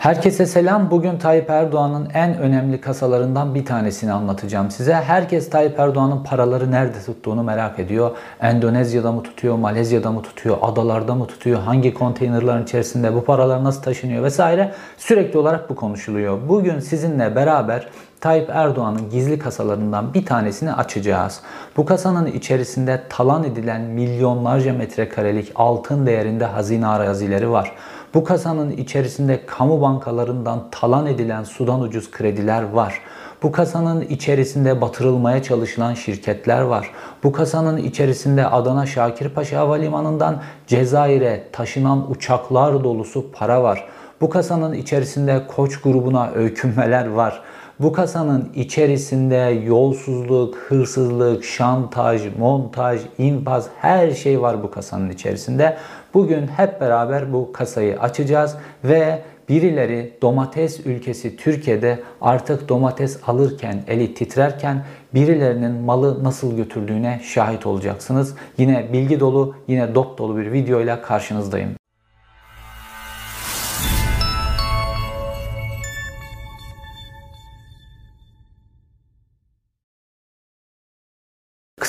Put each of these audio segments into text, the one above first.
Herkese selam. Bugün Tayyip Erdoğan'ın en önemli kasalarından bir tanesini anlatacağım size. Herkes Tayyip Erdoğan'ın paraları nerede tuttuğunu merak ediyor. Endonezya'da mı tutuyor, Malezya'da mı tutuyor, adalarda mı tutuyor, hangi konteynerların içerisinde bu paralar nasıl taşınıyor vesaire. Sürekli olarak bu konuşuluyor. Bugün sizinle beraber Tayyip Erdoğan'ın gizli kasalarından bir tanesini açacağız. Bu kasanın içerisinde talan edilen milyonlarca metrekarelik altın değerinde hazine arazileri var. Bu kasanın içerisinde kamu bankalarından talan edilen sudan ucuz krediler var. Bu kasanın içerisinde batırılmaya çalışılan şirketler var. Bu kasanın içerisinde Adana Şakirpaşa Havalimanı'ndan Cezayir'e taşınan uçaklar dolusu para var. Bu kasanın içerisinde Koç grubuna öykünmeler var. Bu kasanın içerisinde yolsuzluk, hırsızlık, şantaj, montaj, infaz her şey var bu kasanın içerisinde. Bugün hep beraber bu kasayı açacağız ve birileri domates ülkesi Türkiye'de artık domates alırken, eli titrerken birilerinin malı nasıl götürdüğüne şahit olacaksınız. Yine bilgi dolu, yine dop dolu bir videoyla karşınızdayım.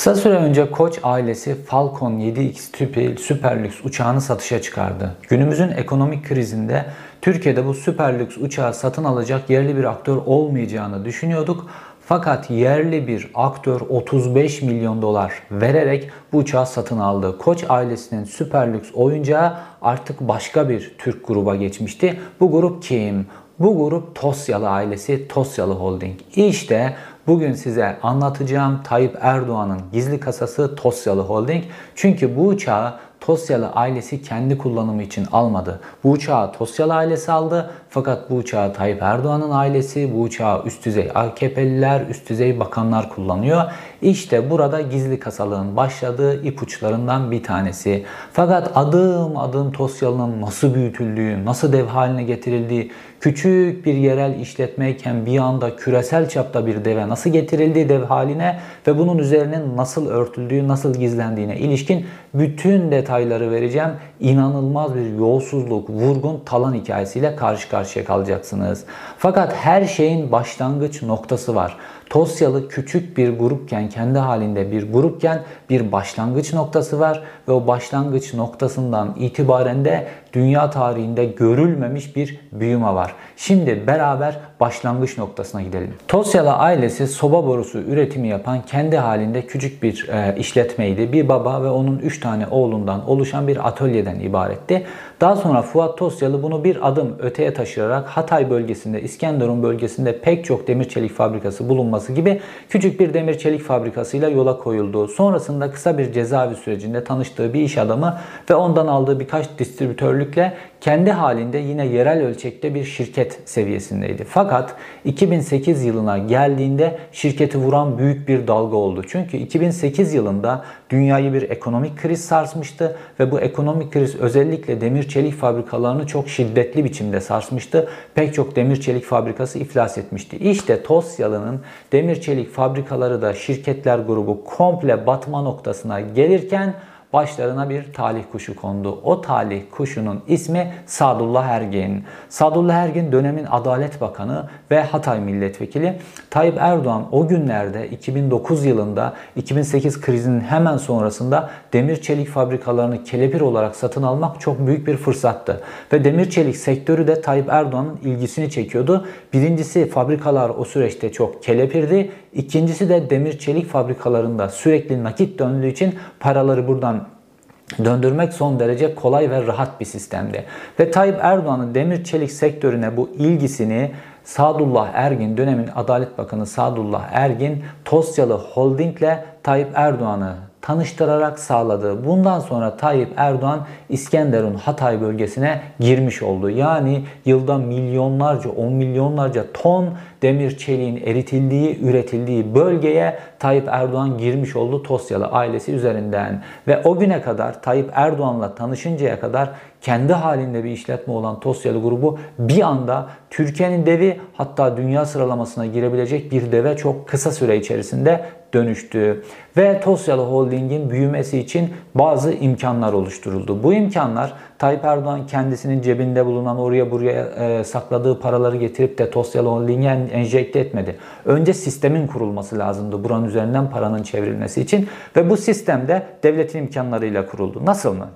Kısa süre önce Koç ailesi Falcon 7X tipi süper lüks uçağını satışa çıkardı. Günümüzün ekonomik krizinde Türkiye'de bu süper lüks uçağı satın alacak yerli bir aktör olmayacağını düşünüyorduk. Fakat yerli bir aktör 35 milyon dolar vererek bu uçağı satın aldı. Koç ailesinin süper lüks oyuncağı artık başka bir Türk gruba geçmişti. Bu grup kim? Bu grup Tosyalı ailesi Tosyalı Holding. İşte Bugün size anlatacağım Tayyip Erdoğan'ın gizli kasası Tosyalı Holding. Çünkü bu uçağı Tosyalı ailesi kendi kullanımı için almadı. Bu uçağı Tosyalı ailesi aldı fakat bu uçağı Tayyip Erdoğan'ın ailesi, bu uçağı üst düzey AKP'liler, üst düzey bakanlar kullanıyor. İşte burada gizli kasalığın başladığı ipuçlarından bir tanesi. Fakat adım adım Tosyalı'nın nasıl büyütüldüğü, nasıl dev haline getirildiği, küçük bir yerel işletmeyken bir anda küresel çapta bir deve nasıl getirildiği dev haline ve bunun üzerinin nasıl örtüldüğü, nasıl gizlendiğine ilişkin bütün detayları vereceğim. İnanılmaz bir yolsuzluk, vurgun, talan hikayesiyle karşı karşıya kalacaksınız. Fakat her şeyin başlangıç noktası var. Tosyalı küçük bir grupken, kendi halinde bir grupken bir başlangıç noktası var ve o başlangıç noktasından itibaren de dünya tarihinde görülmemiş bir büyüme var. Şimdi beraber başlangıç noktasına gidelim. Tosyalı ailesi soba borusu üretimi yapan kendi halinde küçük bir e, işletmeydi. Bir baba ve onun 3 tane oğlundan oluşan bir atölyeden ibaretti. Daha sonra Fuat Tosyalı bunu bir adım öteye taşıyarak Hatay bölgesinde, İskenderun bölgesinde pek çok demir çelik fabrikası bulunması gibi küçük bir demir çelik fabrikasıyla yola koyuldu. Sonrasında kısa bir cezaevi sürecinde tanıştığı bir iş adamı ve ondan aldığı birkaç distribütörlükle kendi halinde yine yerel ölçekte bir şirket seviyesindeydi. Fakat 2008 yılına geldiğinde şirketi vuran büyük bir dalga oldu. Çünkü 2008 yılında dünyayı bir ekonomik kriz sarsmıştı ve bu ekonomik kriz özellikle demir çelik fabrikalarını çok şiddetli biçimde sarsmıştı. Pek çok demir çelik fabrikası iflas etmişti. İşte Tosyalı'nın demir çelik fabrikaları da şirketler grubu komple batma noktasına gelirken başlarına bir talih kuşu kondu. O talih kuşunun ismi Sadullah Ergin. Sadullah Ergin dönemin Adalet Bakanı ve Hatay Milletvekili. Tayyip Erdoğan o günlerde 2009 yılında 2008 krizinin hemen sonrasında demir çelik fabrikalarını kelepir olarak satın almak çok büyük bir fırsattı. Ve demir çelik sektörü de Tayyip Erdoğan'ın ilgisini çekiyordu. Birincisi fabrikalar o süreçte çok kelepirdi. İkincisi de demir çelik fabrikalarında sürekli nakit döndüğü için paraları buradan döndürmek son derece kolay ve rahat bir sistemdi. Ve Tayyip Erdoğan'ın demir çelik sektörüne bu ilgisini Sadullah Ergin dönemin Adalet Bakanı Sadullah Ergin Tosyalı Holding'le Tayyip Erdoğan'ı tanıştırarak sağladı. Bundan sonra Tayyip Erdoğan İskenderun Hatay bölgesine girmiş oldu. Yani yılda milyonlarca, on milyonlarca ton demir çeliğin eritildiği, üretildiği bölgeye Tayyip Erdoğan girmiş oldu Tosyalı ailesi üzerinden. Ve o güne kadar Tayyip Erdoğan'la tanışıncaya kadar kendi halinde bir işletme olan Tosyalı grubu bir anda Türkiye'nin devi hatta dünya sıralamasına girebilecek bir deve çok kısa süre içerisinde dönüştü ve Tosyalı Holding'in büyümesi için bazı imkanlar oluşturuldu. Bu imkanlar Tayyip Erdoğan kendisinin cebinde bulunan oraya buraya e, sakladığı paraları getirip de Tosyalı Holding'e enjekte etmedi. Önce sistemin kurulması lazımdı buranın üzerinden paranın çevrilmesi için ve bu sistemde devletin imkanlarıyla kuruldu. Nasıl mı?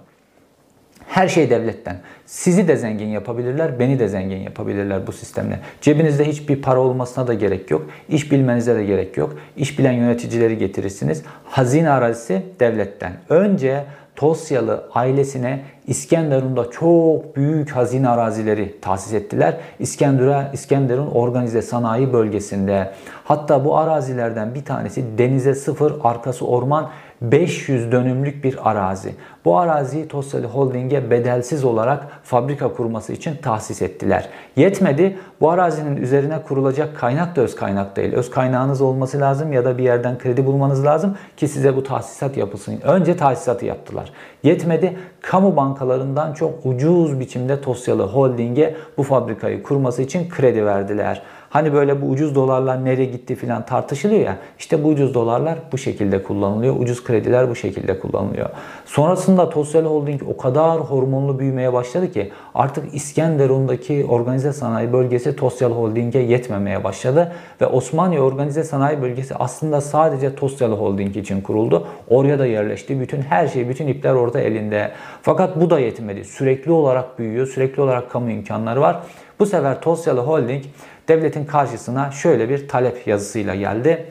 Her şey devletten. Sizi de zengin yapabilirler, beni de zengin yapabilirler bu sistemle. Cebinizde hiçbir para olmasına da gerek yok. İş bilmenize de gerek yok. İş bilen yöneticileri getirirsiniz. Hazine arazisi devletten. Önce Tosyalı ailesine İskenderun'da çok büyük hazine arazileri tahsis ettiler. İskenderun, İskenderun organize sanayi bölgesinde. Hatta bu arazilerden bir tanesi denize sıfır, arkası orman 500 dönümlük bir arazi. Bu araziyi Tosyalı Holding'e bedelsiz olarak fabrika kurması için tahsis ettiler. Yetmedi. Bu arazinin üzerine kurulacak kaynak da öz kaynak değil. Öz kaynağınız olması lazım ya da bir yerden kredi bulmanız lazım ki size bu tahsisat yapılsın. Önce tahsisatı yaptılar. Yetmedi. Kamu bankalarından çok ucuz biçimde Tosyalı Holding'e bu fabrikayı kurması için kredi verdiler. Hani böyle bu ucuz dolarlar nereye gitti filan tartışılıyor ya. İşte bu ucuz dolarlar bu şekilde kullanılıyor. Ucuz krediler bu şekilde kullanılıyor. Sonrasında Tosyal Holding o kadar hormonlu büyümeye başladı ki artık İskenderun'daki organize sanayi bölgesi Tosyal Holding'e yetmemeye başladı. Ve Osmaniye Organize Sanayi Bölgesi aslında sadece Tosyal Holding için kuruldu. Oraya da yerleşti. Bütün her şey, bütün ipler orada elinde. Fakat bu da yetmedi. Sürekli olarak büyüyor. Sürekli olarak kamu imkanları var. Bu sefer Tosyalı Holding devletin karşısına şöyle bir talep yazısıyla geldi.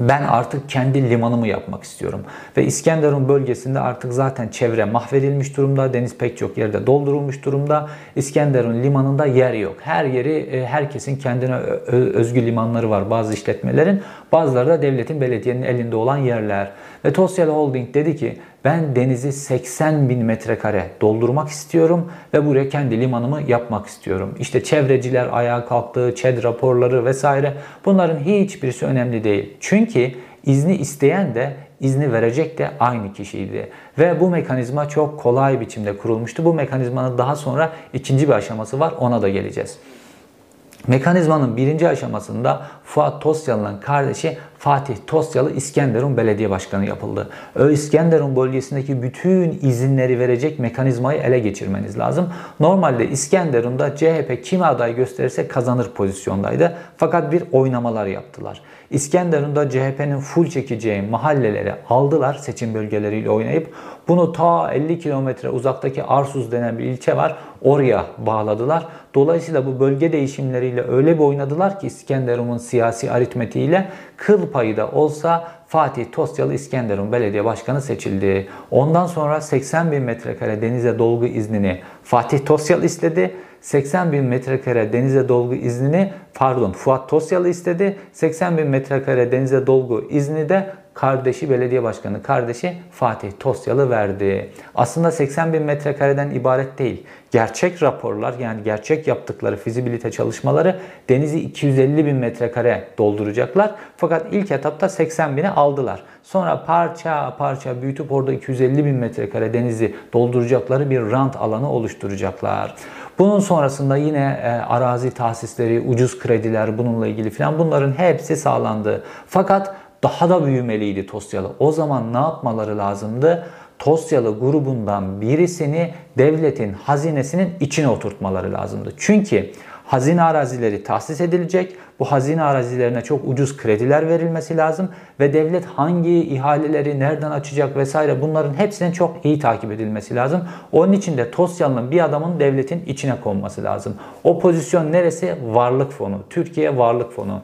Ben artık kendi limanımı yapmak istiyorum. Ve İskenderun bölgesinde artık zaten çevre mahvedilmiş durumda. Deniz pek çok yerde doldurulmuş durumda. İskenderun limanında yer yok. Her yeri e, herkesin kendine özgü limanları var bazı işletmelerin. Bazıları da devletin belediyenin elinde olan yerler. Ve Tosyal Holding dedi ki ben denizi 80 bin metrekare doldurmak istiyorum ve buraya kendi limanımı yapmak istiyorum. İşte çevreciler ayağa kalktı, ÇED raporları vesaire bunların hiçbirisi önemli değil. Çünkü izni isteyen de izni verecek de aynı kişiydi. Ve bu mekanizma çok kolay biçimde kurulmuştu. Bu mekanizmanın daha sonra ikinci bir aşaması var ona da geleceğiz. Mekanizmanın birinci aşamasında Fuat Tosyalı'nın kardeşi Fatih Tosyalı İskenderun Belediye Başkanı yapıldı. Ö İskenderun bölgesindeki bütün izinleri verecek mekanizmayı ele geçirmeniz lazım. Normalde İskenderun'da CHP kimi aday gösterirse kazanır pozisyondaydı. Fakat bir oynamalar yaptılar. İskenderun'da CHP'nin full çekeceği mahalleleri aldılar seçim bölgeleriyle oynayıp bunu ta 50 kilometre uzaktaki Arsuz denen bir ilçe var. Oraya bağladılar. Dolayısıyla bu bölge değişimleriyle öyle bir oynadılar ki İskenderun'un siyasi aritmetiğiyle kıl payı da olsa Fatih Tosyalı İskenderun Belediye Başkanı seçildi. Ondan sonra 80 bin metrekare denize dolgu iznini Fatih Tosyalı istedi. 80 bin metrekare denize dolgu iznini pardon Fuat Tosyalı istedi. 80 bin metrekare denize dolgu izni de kardeşi belediye başkanı kardeşi Fatih Tosyalı verdi. Aslında 80 bin metrekareden ibaret değil. Gerçek raporlar yani gerçek yaptıkları fizibilite çalışmaları denizi 250 bin metrekare dolduracaklar. Fakat ilk etapta 80 bini aldılar. Sonra parça parça büyütüp orada 250 bin metrekare denizi dolduracakları bir rant alanı oluşturacaklar. Bunun sonrasında yine e, arazi tahsisleri, ucuz krediler bununla ilgili falan bunların hepsi sağlandı. Fakat daha da büyümeliydi Tosyalı. O zaman ne yapmaları lazımdı? Tosyalı grubundan birisini devletin hazinesinin içine oturtmaları lazımdı. Çünkü hazine arazileri tahsis edilecek. Bu hazine arazilerine çok ucuz krediler verilmesi lazım ve devlet hangi ihaleleri nereden açacak vesaire bunların hepsinin çok iyi takip edilmesi lazım. Onun için de Tosyalı'nın bir adamın devletin içine konması lazım. O pozisyon neresi? Varlık fonu. Türkiye Varlık Fonu.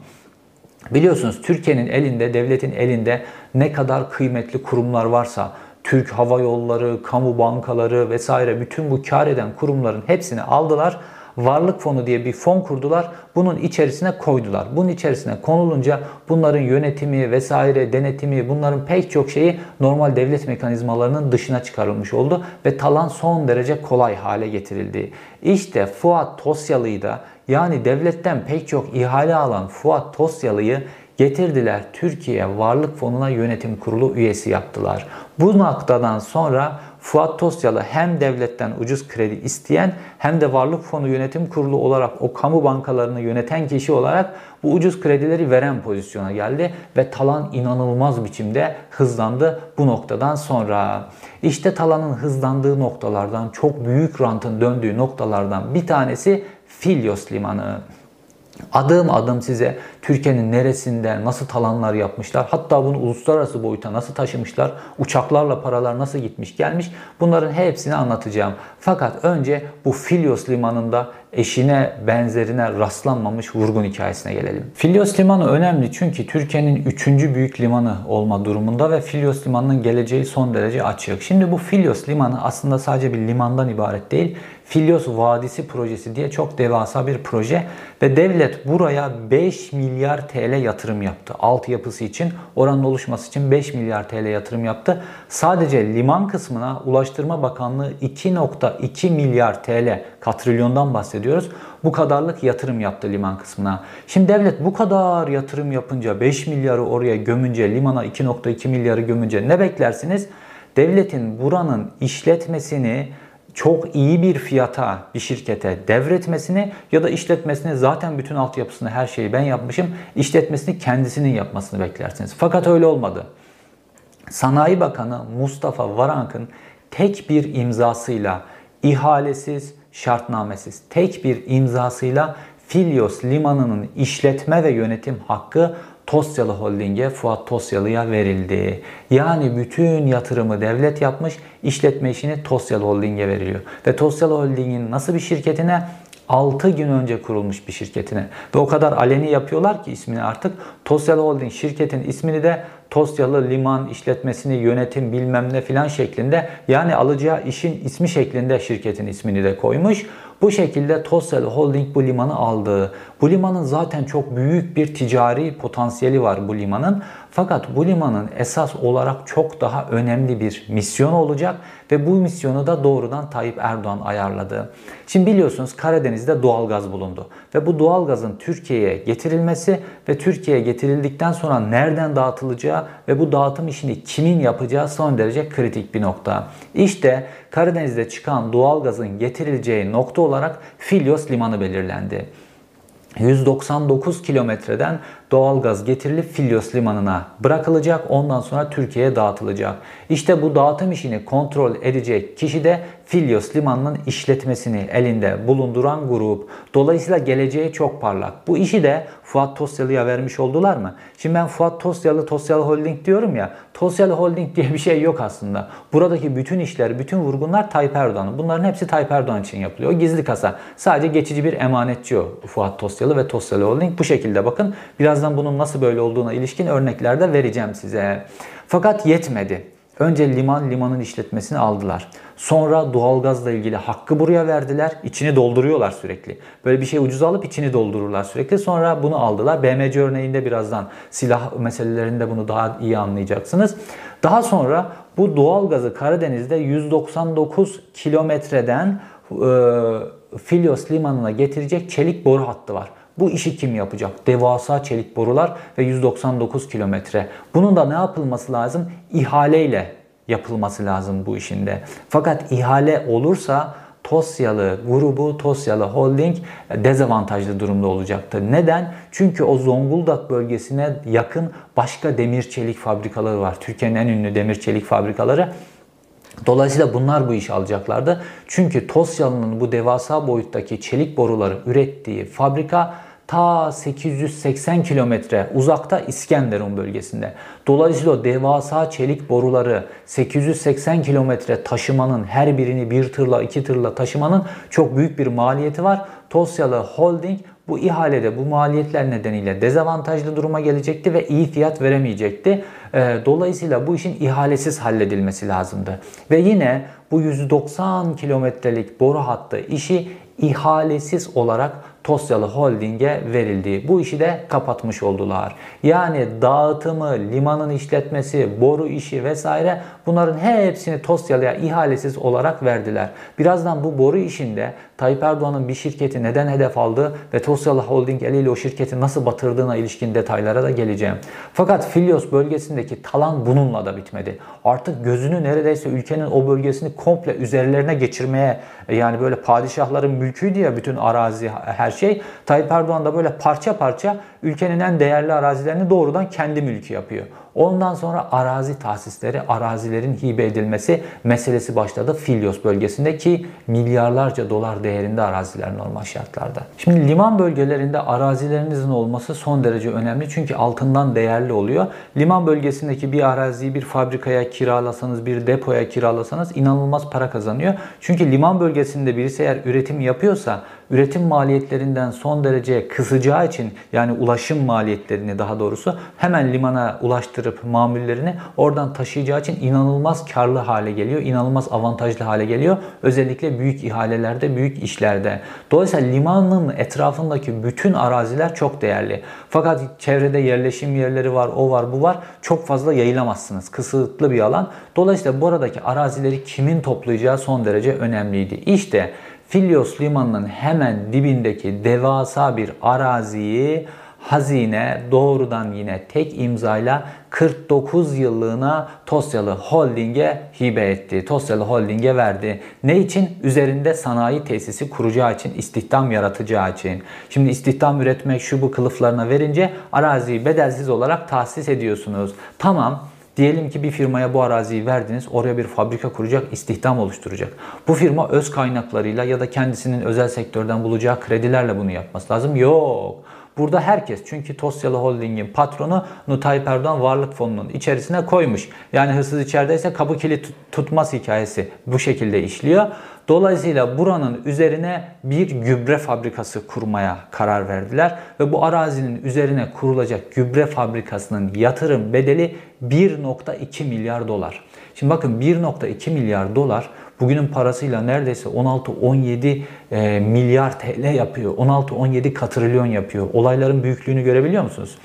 Biliyorsunuz Türkiye'nin elinde, devletin elinde ne kadar kıymetli kurumlar varsa Türk Hava Yolları, kamu bankaları vesaire bütün bu kar eden kurumların hepsini aldılar. Varlık fonu diye bir fon kurdular. Bunun içerisine koydular. Bunun içerisine konulunca bunların yönetimi vesaire denetimi bunların pek çok şeyi normal devlet mekanizmalarının dışına çıkarılmış oldu ve talan son derece kolay hale getirildi. İşte Fuat Tosyalı'yı da yani devletten pek çok ihale alan Fuat Tosyalı'yı getirdiler Türkiye Varlık Fonu'na yönetim kurulu üyesi yaptılar. Bu noktadan sonra Fuat Tosyalı hem devletten ucuz kredi isteyen hem de Varlık Fonu Yönetim Kurulu olarak o kamu bankalarını yöneten kişi olarak bu ucuz kredileri veren pozisyona geldi ve talan inanılmaz biçimde hızlandı bu noktadan sonra. İşte talanın hızlandığı noktalardan çok büyük rantın döndüğü noktalardan bir tanesi Filyos Limanı. Adım adım size Türkiye'nin neresinde nasıl talanlar yapmışlar, hatta bunu uluslararası boyuta nasıl taşımışlar, uçaklarla paralar nasıl gitmiş gelmiş bunların hepsini anlatacağım. Fakat önce bu Filyos limanında eşine benzerine rastlanmamış vurgun hikayesine gelelim. Filyos limanı önemli çünkü Türkiye'nin üçüncü büyük limanı olma durumunda ve Filyos limanının geleceği son derece açık. Şimdi bu Filyos limanı aslında sadece bir limandan ibaret değil. Filyos Vadisi projesi diye çok devasa bir proje ve devlet buraya 5 milyar TL yatırım yaptı. Altyapısı için, oranın oluşması için 5 milyar TL yatırım yaptı. Sadece liman kısmına Ulaştırma Bakanlığı 2.2 milyar TL katrilyondan bahsediyoruz. Bu kadarlık yatırım yaptı liman kısmına. Şimdi devlet bu kadar yatırım yapınca 5 milyarı oraya gömünce limana 2.2 milyarı gömünce ne beklersiniz? Devletin buranın işletmesini çok iyi bir fiyata bir şirkete devretmesini ya da işletmesini zaten bütün altyapısını her şeyi ben yapmışım işletmesini kendisinin yapmasını beklersiniz. Fakat öyle olmadı. Sanayi Bakanı Mustafa Varank'ın tek bir imzasıyla ihalesiz, şartnamesiz tek bir imzasıyla Filyos limanının işletme ve yönetim hakkı Tosyalı Holding'e Fuat Tosyalı'ya verildi. Yani bütün yatırımı devlet yapmış, işletme işini Tosyalı Holding'e veriliyor. Ve Tosyalı Holding'in nasıl bir şirketine? 6 gün önce kurulmuş bir şirketine. Ve o kadar aleni yapıyorlar ki ismini artık Tosyalı Holding şirketin ismini de Tosyalı liman işletmesini yönetim bilmem ne filan şeklinde yani alacağı işin ismi şeklinde şirketin ismini de koymuş. Bu şekilde Tosyalı Holding bu limanı aldı. Bu limanın zaten çok büyük bir ticari potansiyeli var bu limanın. Fakat bu limanın esas olarak çok daha önemli bir misyon olacak ve bu misyonu da doğrudan Tayyip Erdoğan ayarladı. Şimdi biliyorsunuz Karadeniz'de doğalgaz bulundu ve bu doğalgazın Türkiye'ye getirilmesi ve Türkiye'ye getirildikten sonra nereden dağıtılacağı ve bu dağıtım işini kimin yapacağı son derece kritik bir nokta. İşte Karadeniz'de çıkan doğalgazın getirileceği nokta olarak Filyos Limanı belirlendi. 199 kilometreden doğalgaz getirilip Filyos limanına bırakılacak. Ondan sonra Türkiye'ye dağıtılacak. İşte bu dağıtım işini kontrol edecek kişi de Filyos limanının işletmesini elinde bulunduran grup. Dolayısıyla geleceği çok parlak. Bu işi de Fuat Tosyalı'ya vermiş oldular mı? Şimdi ben Fuat Tosyalı, Tosyalı Holding diyorum ya. Tosyalı Holding diye bir şey yok aslında. Buradaki bütün işler, bütün vurgunlar Tayyip Erdoğan'ın. Bunların hepsi Tayyip Erdoğan için yapılıyor. Gizli kasa. Sadece geçici bir emanetçi o Fuat Tosyalı ve Tosyalı Holding. Bu şekilde bakın. Birazdan bunun nasıl böyle olduğuna ilişkin örnekler de vereceğim size. Fakat yetmedi. Önce liman limanın işletmesini aldılar. Sonra doğalgazla ilgili hakkı buraya verdiler. İçini dolduruyorlar sürekli. Böyle bir şey ucuz alıp içini doldururlar sürekli. Sonra bunu aldılar. BMC örneğinde birazdan silah meselelerinde bunu daha iyi anlayacaksınız. Daha sonra bu doğalgazı Karadeniz'de 199 kilometreden e, Filyos limanına getirecek çelik boru hattı var. Bu işi kim yapacak? Devasa çelik borular ve 199 kilometre. Bunun da ne yapılması lazım? İhaleyle yapılması lazım bu işinde. Fakat ihale olursa Tosyalı grubu, Tosyalı Holding dezavantajlı durumda olacaktır. Neden? Çünkü o Zonguldak bölgesine yakın başka demir çelik fabrikaları var. Türkiye'nin en ünlü demir çelik fabrikaları. Dolayısıyla bunlar bu işi alacaklardı. Çünkü Tosyalı'nın bu devasa boyuttaki çelik boruları ürettiği fabrika ta 880 kilometre uzakta İskenderun bölgesinde. Dolayısıyla devasa çelik boruları 880 kilometre taşımanın her birini bir tırla iki tırla taşımanın çok büyük bir maliyeti var. Tosyalı Holding bu ihalede bu maliyetler nedeniyle dezavantajlı duruma gelecekti ve iyi fiyat veremeyecekti. Ee, dolayısıyla bu işin ihalesiz halledilmesi lazımdı. Ve yine bu 190 kilometrelik boru hattı işi ihalesiz olarak Tosyalı Holding'e verildi. Bu işi de kapatmış oldular. Yani dağıtımı, limanın işletmesi, boru işi vesaire bunların hepsini Tosyalı'ya ihalesiz olarak verdiler. Birazdan bu boru işinde Tayyip Erdoğan'ın bir şirketi neden hedef aldı ve Tosyalı Holding eliyle o şirketi nasıl batırdığına ilişkin detaylara da geleceğim. Fakat Filyos bölgesindeki talan bununla da bitmedi. Artık gözünü neredeyse ülkenin o bölgesini komple üzerlerine geçirmeye yani böyle padişahların mülküydü ya bütün arazi her şey. Tayyip Erdoğan da böyle parça parça ülkenin en değerli arazilerini doğrudan kendi mülkü yapıyor. Ondan sonra arazi tahsisleri, arazilerin hibe edilmesi meselesi başladı Filyos bölgesinde ki milyarlarca dolar değerinde araziler normal şartlarda. Şimdi liman bölgelerinde arazilerinizin olması son derece önemli çünkü altından değerli oluyor. Liman bölgesindeki bir araziyi bir fabrikaya kiralasanız, bir depoya kiralasanız inanılmaz para kazanıyor. Çünkü liman bölgesinde birisi eğer üretim yapıyorsa üretim maliyetlerinden son derece kısacağı için yani ulaşım maliyetlerini daha doğrusu hemen limana ulaştırıp mamullerini oradan taşıyacağı için inanılmaz karlı hale geliyor. inanılmaz avantajlı hale geliyor. Özellikle büyük ihalelerde, büyük işlerde. Dolayısıyla limanın etrafındaki bütün araziler çok değerli. Fakat çevrede yerleşim yerleri var, o var, bu var. Çok fazla yayılamazsınız. Kısıtlı bir alan. Dolayısıyla buradaki arazileri kimin toplayacağı son derece önemliydi. İşte Filyos limanının hemen dibindeki devasa bir araziyi hazine doğrudan yine tek imzayla 49 yıllığına Tosyalı Holding'e hibe etti. Tosyalı Holding'e verdi. Ne için? Üzerinde sanayi tesisi kuracağı için, istihdam yaratacağı için. Şimdi istihdam üretmek şu bu kılıflarına verince araziyi bedelsiz olarak tahsis ediyorsunuz. Tamam Diyelim ki bir firmaya bu araziyi verdiniz, oraya bir fabrika kuracak, istihdam oluşturacak. Bu firma öz kaynaklarıyla ya da kendisinin özel sektörden bulacağı kredilerle bunu yapması lazım. Yok. Burada herkes çünkü Tosyalı Holding'in patronu Tayyip Erdoğan Varlık Fonu'nun içerisine koymuş. Yani hırsız içerideyse kapı kilit tutmaz hikayesi bu şekilde işliyor. Dolayısıyla buranın üzerine bir gübre fabrikası kurmaya karar verdiler ve bu arazinin üzerine kurulacak gübre fabrikasının yatırım bedeli 1.2 milyar dolar. Şimdi bakın 1.2 milyar dolar bugünün parasıyla neredeyse 16-17 e, milyar TL yapıyor. 16-17 katrilyon yapıyor. Olayların büyüklüğünü görebiliyor musunuz?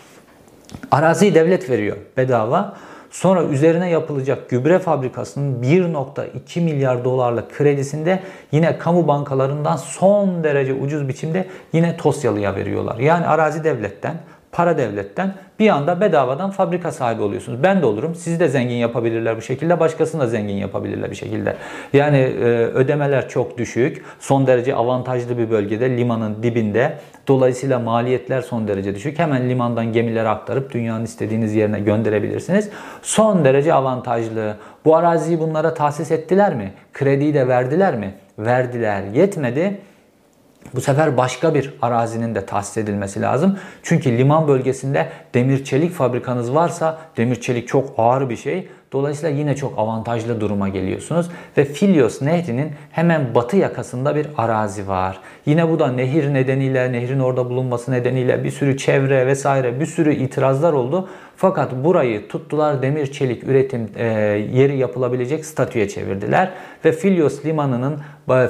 Araziyi devlet veriyor bedava. Sonra üzerine yapılacak gübre fabrikasının 1.2 milyar dolarlık kredisinde yine kamu bankalarından son derece ucuz biçimde yine Tosyalı'ya veriyorlar. Yani arazi devletten, para devletten bir anda bedavadan fabrika sahibi oluyorsunuz. Ben de olurum. Sizi de zengin yapabilirler bu şekilde. Başkasını da zengin yapabilirler bir şekilde. Yani e, ödemeler çok düşük. Son derece avantajlı bir bölgede. Limanın dibinde. Dolayısıyla maliyetler son derece düşük. Hemen limandan gemilere aktarıp dünyanın istediğiniz yerine gönderebilirsiniz. Son derece avantajlı. Bu araziyi bunlara tahsis ettiler mi? Krediyi de verdiler mi? Verdiler. Yetmedi. Bu sefer başka bir arazinin de tahsis edilmesi lazım. Çünkü liman bölgesinde demir çelik fabrikanız varsa demir çelik çok ağır bir şey. Dolayısıyla yine çok avantajlı duruma geliyorsunuz. Ve Filyos nehrinin hemen batı yakasında bir arazi var. Yine bu da nehir nedeniyle, nehrin orada bulunması nedeniyle bir sürü çevre vesaire bir sürü itirazlar oldu. Fakat burayı tuttular demir çelik üretim e, yeri yapılabilecek statüye çevirdiler. Ve Filyos limanının,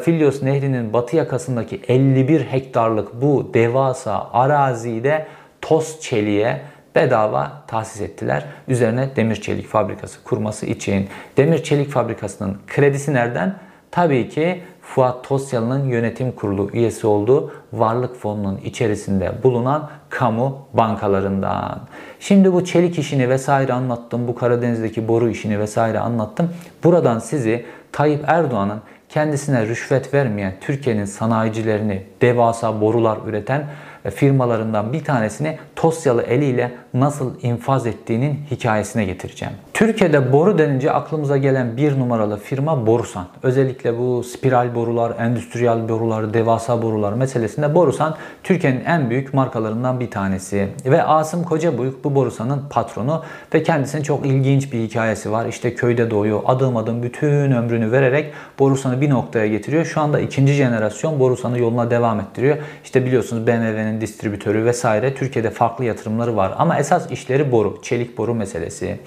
Filyos nehrinin batı yakasındaki 51 hektarlık bu devasa araziyi de toz çeliğe bedava tahsis ettiler. Üzerine demir çelik fabrikası kurması için. Demir çelik fabrikasının kredisi nereden? Tabii ki Fuat Tosyalı'nın yönetim kurulu üyesi olduğu Varlık Fonu'nun içerisinde bulunan kamu bankalarından. Şimdi bu çelik işini vesaire anlattım. Bu Karadeniz'deki boru işini vesaire anlattım. Buradan sizi Tayyip Erdoğan'ın kendisine rüşvet vermeyen Türkiye'nin sanayicilerini devasa borular üreten firmalarından bir tanesini Tosyalı eliyle nasıl infaz ettiğinin hikayesine getireceğim. Türkiye'de boru denince aklımıza gelen bir numaralı firma Borusan. Özellikle bu spiral borular, endüstriyel borular, devasa borular meselesinde Borusan Türkiye'nin en büyük markalarından bir tanesi. Ve Asım Kocabuyuk bu Borusan'ın patronu ve kendisinin çok ilginç bir hikayesi var. İşte köyde doğuyor. Adım adım bütün ömrünü vererek Borusan'ı bir noktaya getiriyor. Şu anda ikinci jenerasyon Borusan'ı yoluna devam ettiriyor. İşte biliyorsunuz BMW'nin distribütörü vesaire Türkiye'de farklı yatırımları var. Ama esas işleri boru, çelik boru meselesi.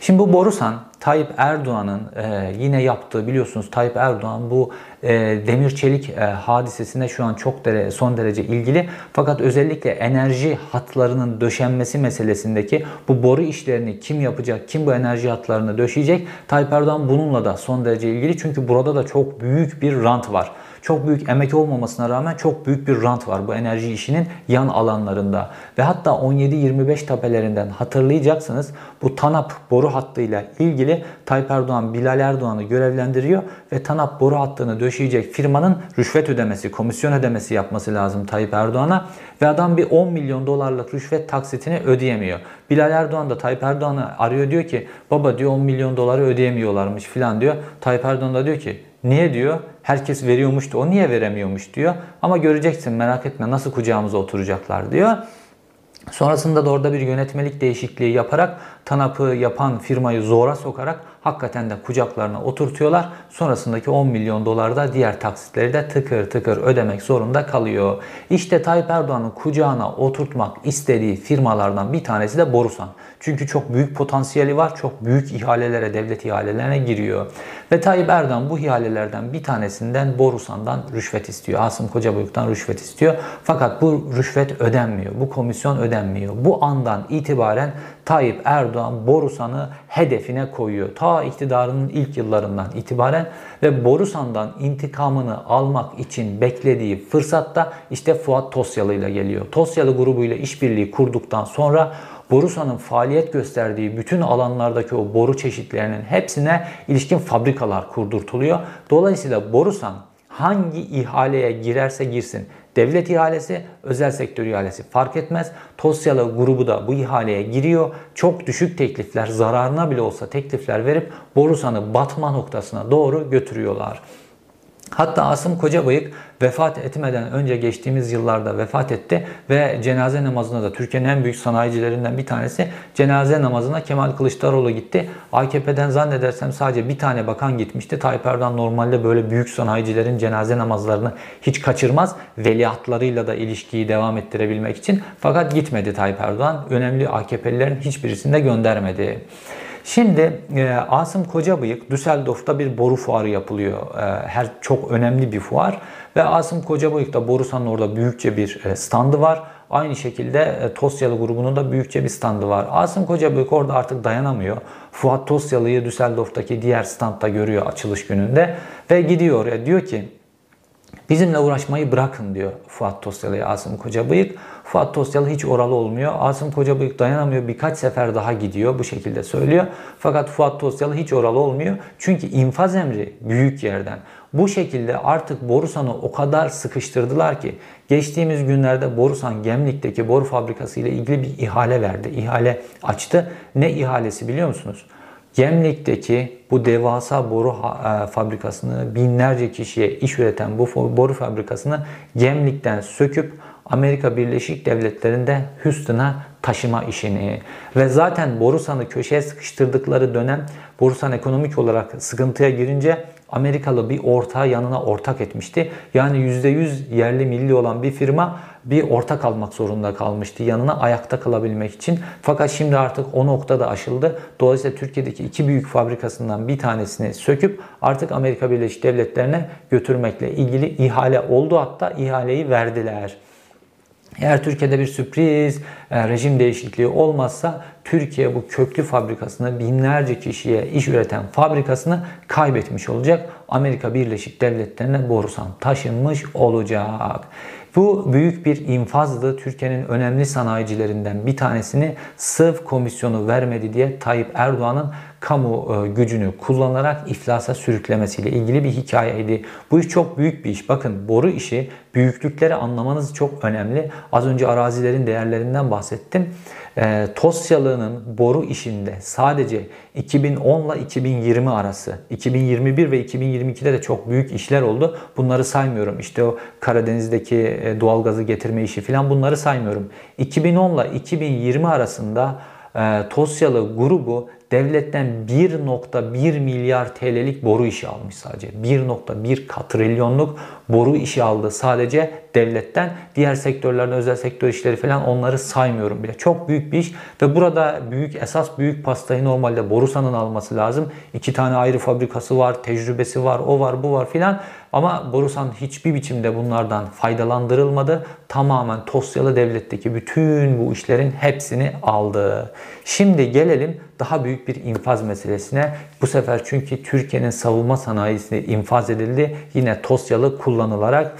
Şimdi bu Borusan Tayyip Erdoğan'ın e, yine yaptığı biliyorsunuz Tayyip Erdoğan bu e, demir çelik e, hadisesine şu an çok dere, son derece ilgili. Fakat özellikle enerji hatlarının döşenmesi meselesindeki bu boru işlerini kim yapacak, kim bu enerji hatlarını döşeyecek? Tayyip Erdoğan bununla da son derece ilgili. Çünkü burada da çok büyük bir rant var. Çok büyük emek olmamasına rağmen çok büyük bir rant var bu enerji işinin yan alanlarında. Ve hatta 17-25 tepelerinden hatırlayacaksınız bu TANAP boru hattıyla ilgili Tayyip Erdoğan Bilal Erdoğan'ı görevlendiriyor ve TANAP boru hattını döşeyecek firmanın rüşvet ödemesi, komisyon ödemesi yapması lazım Tayyip Erdoğan'a ve adam bir 10 milyon dolarlık rüşvet taksitini ödeyemiyor. Bilal Erdoğan da Tayyip Erdoğan'ı arıyor diyor ki baba diyor 10 milyon doları ödeyemiyorlarmış filan diyor. Tayyip Erdoğan da diyor ki Niye diyor? Herkes veriyormuş da o niye veremiyormuş diyor. Ama göreceksin merak etme nasıl kucağımıza oturacaklar diyor. Sonrasında da orada bir yönetmelik değişikliği yaparak TANAP'ı yapan firmayı zora sokarak hakikaten de kucaklarına oturtuyorlar. Sonrasındaki 10 milyon dolar da diğer taksitleri de tıkır tıkır ödemek zorunda kalıyor. İşte Tayyip Erdoğan'ın kucağına oturtmak istediği firmalardan bir tanesi de Borusan. Çünkü çok büyük potansiyeli var. Çok büyük ihalelere, devlet ihalelerine giriyor. Ve Tayyip Erdoğan bu ihalelerden bir tanesinden Borusan'dan rüşvet istiyor. Asım Kocabuyuk'tan rüşvet istiyor. Fakat bu rüşvet ödenmiyor. Bu komisyon ödenmiyor. Bu andan itibaren Tayyip Erdoğan Borusan'ı hedefine koyuyor. Ta iktidarının ilk yıllarından itibaren ve Borusan'dan intikamını almak için beklediği fırsatta işte Fuat Tosyalı ile geliyor. Tosyalı grubuyla işbirliği kurduktan sonra Borusan'ın faaliyet gösterdiği bütün alanlardaki o boru çeşitlerinin hepsine ilişkin fabrikalar kurdurtuluyor. Dolayısıyla Borusan hangi ihaleye girerse girsin devlet ihalesi, özel sektör ihalesi fark etmez. Tosyalı grubu da bu ihaleye giriyor. Çok düşük teklifler, zararına bile olsa teklifler verip Borusan'ı batma noktasına doğru götürüyorlar. Hatta Asım Kocabıyık vefat etmeden önce geçtiğimiz yıllarda vefat etti ve cenaze namazına da Türkiye'nin en büyük sanayicilerinden bir tanesi cenaze namazına Kemal Kılıçdaroğlu gitti. AKP'den zannedersem sadece bir tane bakan gitmişti. Tayyip Erdoğan normalde böyle büyük sanayicilerin cenaze namazlarını hiç kaçırmaz. Veliahtlarıyla da ilişkiyi devam ettirebilmek için. Fakat gitmedi Tayyip Erdoğan. Önemli AKP'lilerin hiçbirisini de göndermedi. Şimdi e, Asım Kocabıyık Düsseldorf'ta bir boru fuarı yapılıyor. E, her çok önemli bir fuar ve Asım Kocabıyık'ta Borusan'ın orada büyükçe bir e, standı var. Aynı şekilde e, Tosyalı grubunun da büyükçe bir standı var. Asım Kocabıyık orada artık dayanamıyor. Fuat Tosyalı'yı Düsseldorf'taki diğer standta görüyor açılış gününde ve gidiyor oraya diyor ki Bizimle uğraşmayı bırakın diyor Fuat Tosyalı'ya Asım Kocabıyık. Fuat Tosyalı hiç oralı olmuyor. Asım Kocabıyık dayanamıyor. Birkaç sefer daha gidiyor. Bu şekilde söylüyor. Fakat Fuat Tosyalı hiç oralı olmuyor. Çünkü infaz emri büyük yerden. Bu şekilde artık Borusan'ı o kadar sıkıştırdılar ki geçtiğimiz günlerde Borusan Gemlik'teki boru fabrikası ile ilgili bir ihale verdi. İhale açtı. Ne ihalesi biliyor musunuz? Gemlik'teki bu devasa boru e, fabrikasını binlerce kişiye iş üreten bu boru fabrikasını Gemlik'ten söküp Amerika Birleşik Devletleri'nde Houston'a taşıma işini ve zaten Borusan'ı köşeye sıkıştırdıkları dönem Borusan ekonomik olarak sıkıntıya girince Amerikalı bir ortağı yanına ortak etmişti. Yani %100 yerli milli olan bir firma bir ortak almak zorunda kalmıştı yanına ayakta kalabilmek için. Fakat şimdi artık o nokta da aşıldı. Dolayısıyla Türkiye'deki iki büyük fabrikasından bir tanesini söküp artık Amerika Birleşik Devletleri'ne götürmekle ilgili ihale oldu hatta ihaleyi verdiler. Eğer Türkiye'de bir sürpriz e, rejim değişikliği olmazsa Türkiye bu köklü fabrikasını binlerce kişiye iş üreten fabrikasını kaybetmiş olacak. Amerika Birleşik Devletleri'ne borusan taşınmış olacak. Bu büyük bir infazdı. Türkiye'nin önemli sanayicilerinden bir tanesini sırf komisyonu vermedi diye Tayyip Erdoğan'ın kamu e, gücünü kullanarak iflasa sürüklemesiyle ilgili bir hikayeydi. Bu iş çok büyük bir iş. Bakın boru işi büyüklükleri anlamanız çok önemli. Az önce arazilerin değerlerinden bahsettim. E, Tosyalığının boru işinde sadece 2010 ile 2020 arası, 2021 ve 2022'de de çok büyük işler oldu. Bunları saymıyorum. İşte o Karadeniz'deki e, doğalgazı getirme işi falan bunları saymıyorum. 2010 ile 2020 arasında e, Tosyalı grubu devletten 1.1 milyar TL'lik boru işi almış sadece. 1.1 katrilyonluk boru işi aldı sadece devletten. Diğer sektörlerde özel sektör işleri falan onları saymıyorum bile. Çok büyük bir iş ve burada büyük esas büyük pastayı normalde Borusan'ın alması lazım. İki tane ayrı fabrikası var, tecrübesi var, o var, bu var filan. Ama Borusan hiçbir biçimde bunlardan faydalandırılmadı. Tamamen Tosyalı devletteki bütün bu işlerin hepsini aldı. Şimdi gelelim daha büyük bir infaz meselesine. Bu sefer çünkü Türkiye'nin savunma sanayisi infaz edildi. Yine Tosyalı kullanılarak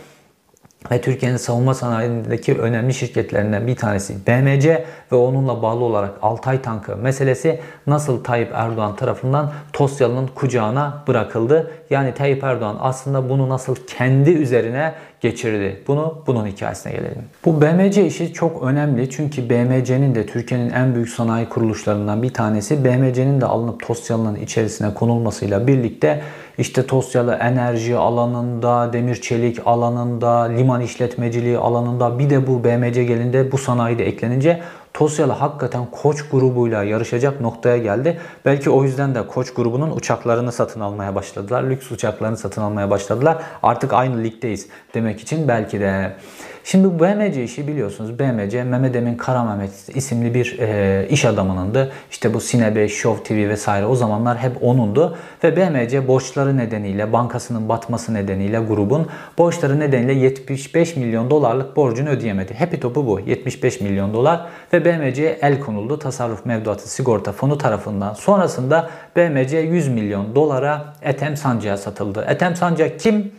ve Türkiye'nin savunma sanayindeki önemli şirketlerinden bir tanesi BMC ve onunla bağlı olarak Altay tankı meselesi nasıl Tayyip Erdoğan tarafından Tosyalı'nın kucağına bırakıldı. Yani Tayyip Erdoğan aslında bunu nasıl kendi üzerine geçirdi. Bunu bunun hikayesine gelelim. Bu BMC işi çok önemli çünkü BMC'nin de Türkiye'nin en büyük sanayi kuruluşlarından bir tanesi. BMC'nin de alınıp Tosyalı'nın içerisine konulmasıyla birlikte işte Tosyalı enerji alanında, demir çelik alanında, liman işletmeciliği alanında bir de bu BMC gelinde bu sanayi de eklenince Tosyalı hakikaten Koç grubuyla yarışacak noktaya geldi. Belki o yüzden de Koç grubunun uçaklarını satın almaya başladılar. Lüks uçaklarını satın almaya başladılar. Artık aynı ligdeyiz demek için belki de. Şimdi BMC işi biliyorsunuz. BMC Mehmet Emin Kara isimli bir e, iş adamınındı. İşte bu Sine 5, Show TV vesaire o zamanlar hep onundu. Ve BMC borçları nedeniyle, bankasının batması nedeniyle grubun borçları nedeniyle 75 milyon dolarlık borcunu ödeyemedi. Happy topu bu. 75 milyon dolar ve BMC'ye el konuldu. Tasarruf Mevduatı Sigorta Fonu tarafından. Sonrasında BMC 100 milyon dolara Etem Sancak'a satıldı. Etem Sancak kim?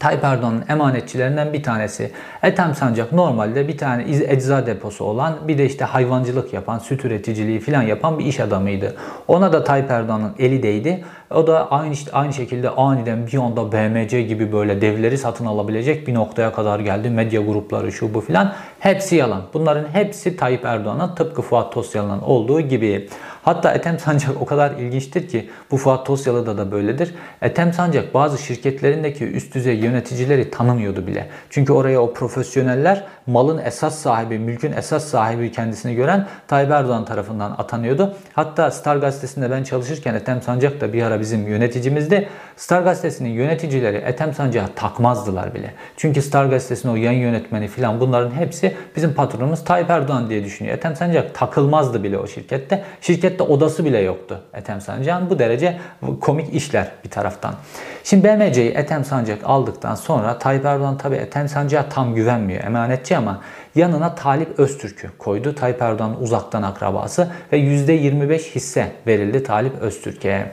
Tayyip Erdoğan'ın emanetçilerinden bir tanesi. Ethem Sancak normalde bir tane ecza deposu olan bir de işte hayvancılık yapan, süt üreticiliği falan yapan bir iş adamıydı. Ona da Tayyip Erdoğan'ın eli değdi. O da aynı işte aynı şekilde aniden bir anda BMC gibi böyle devleri satın alabilecek bir noktaya kadar geldi. Medya grupları şu bu filan. Hepsi yalan. Bunların hepsi Tayyip Erdoğan'a tıpkı Fuat Tosyalı'nın olduğu gibi. Hatta Ethem Sancak o kadar ilginçtir ki bu Fuat Tosyalı'da da böyledir. Ethem Sancak bazı şirketlerindeki üst düzey yöneticileri tanımıyordu bile. Çünkü oraya o profesyoneller malın esas sahibi, mülkün esas sahibi kendisini gören Tayyip Erdoğan tarafından atanıyordu. Hatta Star Gazetesi'nde ben çalışırken Ethem Sancak da bir ara bizim yöneticimizdi. Star Gazetesi'nin yöneticileri Ethem Sancak'a takmazdılar bile. Çünkü Star Gazetesi'nin o yayın yönetmeni filan bunların hepsi bizim patronumuz Tayyip Erdoğan diye düşünüyor. Ethem Sancak takılmazdı bile o şirkette. Şirkette odası bile yoktu Ethem Sancak'ın. Bu derece komik işler bir taraftan. Şimdi BMC'yi Ethem Sancak aldıktan sonra Tayyip Erdoğan tabi Ethem Sancak'a tam güvenmiyor. Emanetçi ama yanına Talip Öztürk'ü koydu. Tayyip Erdoğan'ın uzaktan akrabası ve %25 hisse verildi Talip Öztürk'e.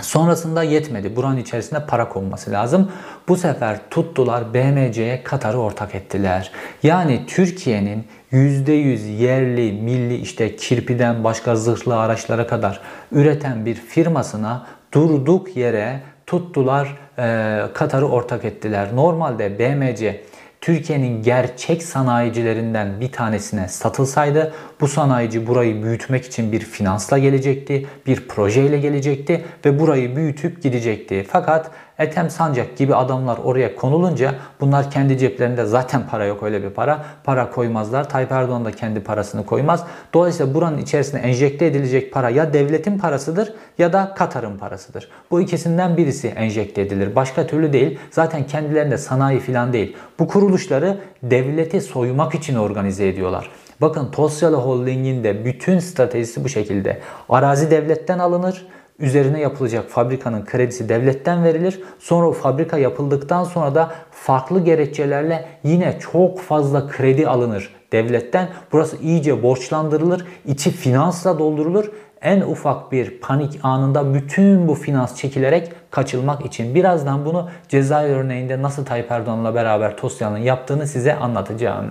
Sonrasında yetmedi. Buranın içerisinde para konması lazım. Bu sefer tuttular BMC'ye Katar'ı ortak ettiler. Yani Türkiye'nin %100 yerli, milli işte kirpiden başka zırhlı araçlara kadar üreten bir firmasına durduk yere tuttular e, Katar'ı ortak ettiler. Normalde BMC Türkiye'nin gerçek sanayicilerinden bir tanesine satılsaydı bu sanayici burayı büyütmek için bir finansla gelecekti, bir projeyle gelecekti ve burayı büyütüp gidecekti. Fakat Ethem Sancak gibi adamlar oraya konulunca bunlar kendi ceplerinde zaten para yok öyle bir para. Para koymazlar. Tayyip Erdoğan da kendi parasını koymaz. Dolayısıyla buranın içerisine enjekte edilecek para ya devletin parasıdır ya da Katar'ın parasıdır. Bu ikisinden birisi enjekte edilir. Başka türlü değil. Zaten kendilerinde sanayi falan değil. Bu kuruluşları devleti soymak için organize ediyorlar. Bakın Tosyalı Holding'in de bütün stratejisi bu şekilde. Arazi devletten alınır üzerine yapılacak fabrikanın kredisi devletten verilir. Sonra o fabrika yapıldıktan sonra da farklı gerekçelerle yine çok fazla kredi alınır devletten. Burası iyice borçlandırılır, içi finansla doldurulur. En ufak bir panik anında bütün bu finans çekilerek kaçılmak için. Birazdan bunu Cezayir örneğinde nasıl Tayyip Erdoğan'la beraber Tosyan'ın yaptığını size anlatacağım.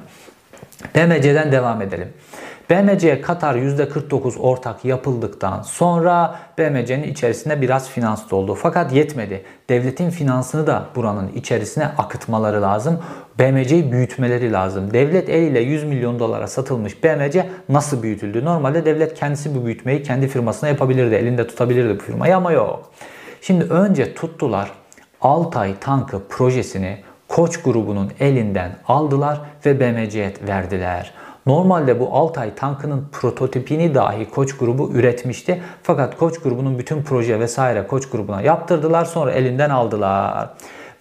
BMC'den devam edelim. BMC'ye Katar %49 ortak yapıldıktan sonra BMC'nin içerisinde biraz finans doldu. Fakat yetmedi. Devletin finansını da buranın içerisine akıtmaları lazım. BMC'yi büyütmeleri lazım. Devlet eliyle 100 milyon dolara satılmış BMC nasıl büyütüldü? Normalde devlet kendisi bu büyütmeyi kendi firmasına yapabilirdi. Elinde tutabilirdi bu firmayı ama yok. Şimdi önce tuttular Altay tankı projesini Koç grubunun elinden aldılar ve BMC'ye verdiler. Normalde bu Altay tankının prototipini dahi Koç grubu üretmişti. Fakat Koç grubunun bütün proje vesaire Koç grubuna yaptırdılar sonra elinden aldılar.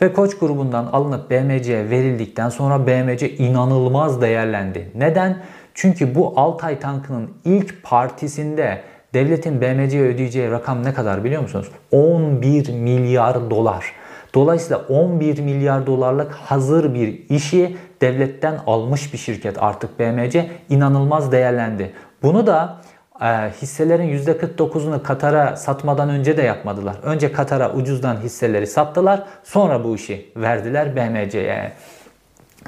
Ve Koç grubundan alınıp BMC'ye verildikten sonra BMC inanılmaz değerlendi. Neden? Çünkü bu Altay tankının ilk partisinde devletin BMC'ye ödeyeceği rakam ne kadar biliyor musunuz? 11 milyar dolar. Dolayısıyla 11 milyar dolarlık hazır bir işi devletten almış bir şirket artık BMC inanılmaz değerlendi. Bunu da e, hisselerin %49'unu Katar'a satmadan önce de yapmadılar. Önce Katar'a ucuzdan hisseleri sattılar. Sonra bu işi verdiler BMC'ye.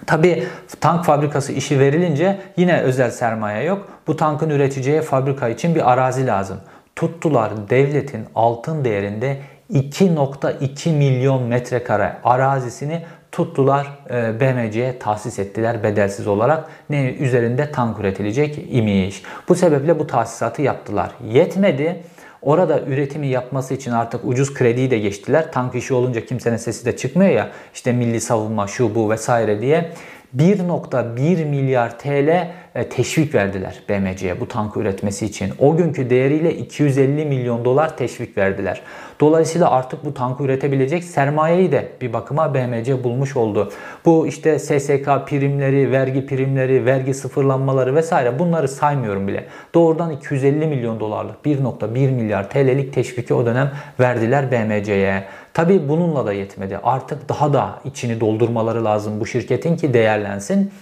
Tabi tank fabrikası işi verilince yine özel sermaye yok. Bu tankın üreteceği fabrika için bir arazi lazım. Tuttular devletin altın değerinde 2.2 milyon metrekare arazisini tuttular e, BMC'ye tahsis ettiler bedelsiz olarak. Ne üzerinde tank üretilecek imiş. Bu sebeple bu tahsisatı yaptılar. Yetmedi. Orada üretimi yapması için artık ucuz krediyi de geçtiler. Tank işi olunca kimsenin sesi de çıkmıyor ya. İşte milli savunma şu bu vesaire diye. 1.1 milyar TL e, teşvik verdiler BMC'ye bu tankı üretmesi için. O günkü değeriyle 250 milyon dolar teşvik verdiler. Dolayısıyla artık bu tankı üretebilecek sermayeyi de bir bakıma BMC bulmuş oldu. Bu işte SSK primleri, vergi primleri, vergi sıfırlanmaları vesaire bunları saymıyorum bile. Doğrudan 250 milyon dolarlık 1.1 milyar TL'lik teşviki o dönem verdiler BMC'ye. Tabi bununla da yetmedi. Artık daha da içini doldurmaları lazım bu şirketin ki değerlensin.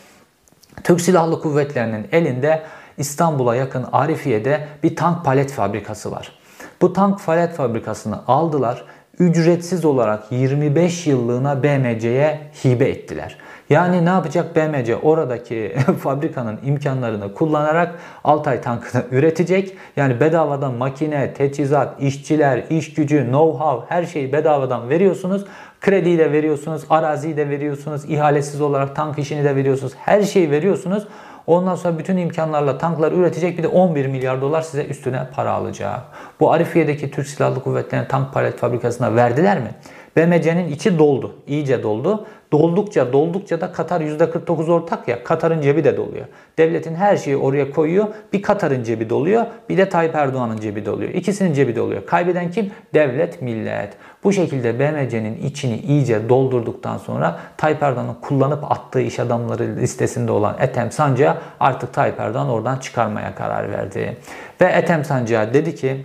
Türk Silahlı Kuvvetleri'nin elinde İstanbul'a yakın Arifiye'de bir tank palet fabrikası var. Bu tank palet fabrikasını aldılar. Ücretsiz olarak 25 yıllığına BMC'ye hibe ettiler. Yani ne yapacak BMC? Oradaki fabrikanın imkanlarını kullanarak Altay tankını üretecek. Yani bedavadan makine, teçhizat, işçiler, iş gücü, know-how her şeyi bedavadan veriyorsunuz. Krediyi de veriyorsunuz, araziyi de veriyorsunuz, ihalesiz olarak tank işini de veriyorsunuz. Her şeyi veriyorsunuz. Ondan sonra bütün imkanlarla tanklar üretecek bir de 11 milyar dolar size üstüne para alacak. Bu Arifiye'deki Türk Silahlı Kuvvetleri'nin tank palet fabrikasına verdiler mi? BMC'nin içi doldu. iyice doldu. Doldukça doldukça da Katar %49 ortak ya Katar'ın cebi de doluyor. Devletin her şeyi oraya koyuyor. Bir Katar'ın cebi doluyor bir de Tayyip Erdoğan'ın cebi doluyor. İkisinin cebi doluyor. Kaybeden kim? Devlet, millet. Bu şekilde BMC'nin içini iyice doldurduktan sonra Tayyip Erdoğan'ın kullanıp attığı iş adamları listesinde olan Ethem Sancı'ya artık Tayyip Erdoğan oradan çıkarmaya karar verdi. Ve Ethem Sancı'ya dedi ki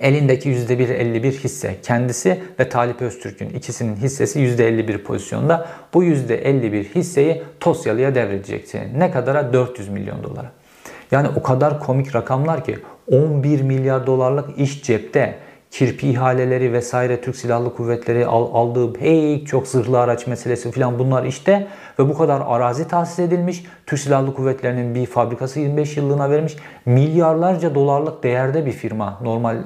elindeki %1.51 hisse kendisi ve Talip Öztürk'ün ikisinin hissesi %51 pozisyonda. Bu %51 hisseyi Tosyalı'ya devredecekti. Ne kadara? 400 milyon dolara. Yani o kadar komik rakamlar ki 11 milyar dolarlık iş cepte kirpi ihaleleri vesaire Türk Silahlı Kuvvetleri aldığı pek çok zırhlı araç meselesi falan bunlar işte ve bu kadar arazi tahsis edilmiş. Türk Silahlı Kuvvetleri'nin bir fabrikası 25 yıllığına vermiş. Milyarlarca dolarlık değerde bir firma normal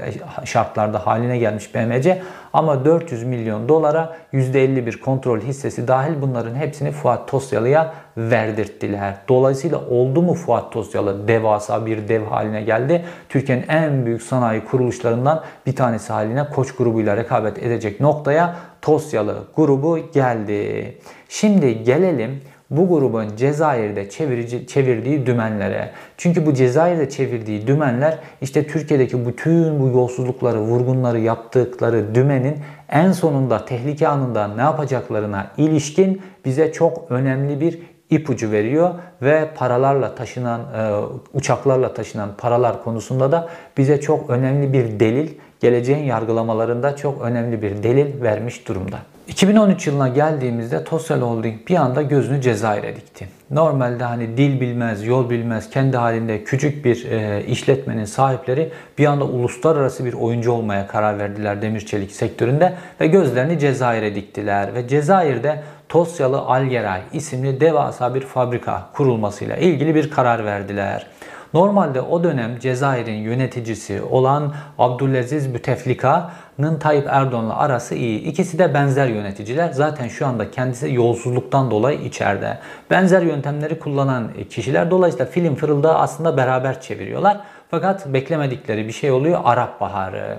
şartlarda haline gelmiş BMC. Ama 400 milyon dolara %51 kontrol hissesi dahil bunların hepsini Fuat Tosyalı'ya verdirttiler. Dolayısıyla oldu mu Fuat Tosyalı devasa bir dev haline geldi. Türkiye'nin en büyük sanayi kuruluşlarından bir tanesi haline Koç grubuyla rekabet edecek noktaya Tosyalı grubu geldi. Şimdi gelelim bu grubun Cezayir'de çevirici, çevirdiği dümenlere. Çünkü bu Cezayir'de çevirdiği dümenler işte Türkiye'deki bütün bu yolsuzlukları, vurgunları yaptıkları dümenin en sonunda tehlike anında ne yapacaklarına ilişkin bize çok önemli bir ipucu veriyor ve paralarla taşınan, e, uçaklarla taşınan paralar konusunda da bize çok önemli bir delil, geleceğin yargılamalarında çok önemli bir delil vermiş durumda. 2013 yılına geldiğimizde Tosyal Holding bir anda gözünü Cezayir'e dikti. Normalde hani dil bilmez, yol bilmez, kendi halinde küçük bir e, işletmenin sahipleri bir anda uluslararası bir oyuncu olmaya karar verdiler demir çelik sektöründe ve gözlerini Cezayir'e diktiler ve Cezayir'de Tosyalı Algeray isimli devasa bir fabrika kurulmasıyla ilgili bir karar verdiler. Normalde o dönem Cezayir'in yöneticisi olan Abdülaziz Büteflika'nın Tayyip Erdoğan'la arası iyi. İkisi de benzer yöneticiler. Zaten şu anda kendisi yolsuzluktan dolayı içeride. Benzer yöntemleri kullanan kişiler. Dolayısıyla film fırıldağı aslında beraber çeviriyorlar. Fakat beklemedikleri bir şey oluyor Arap Baharı.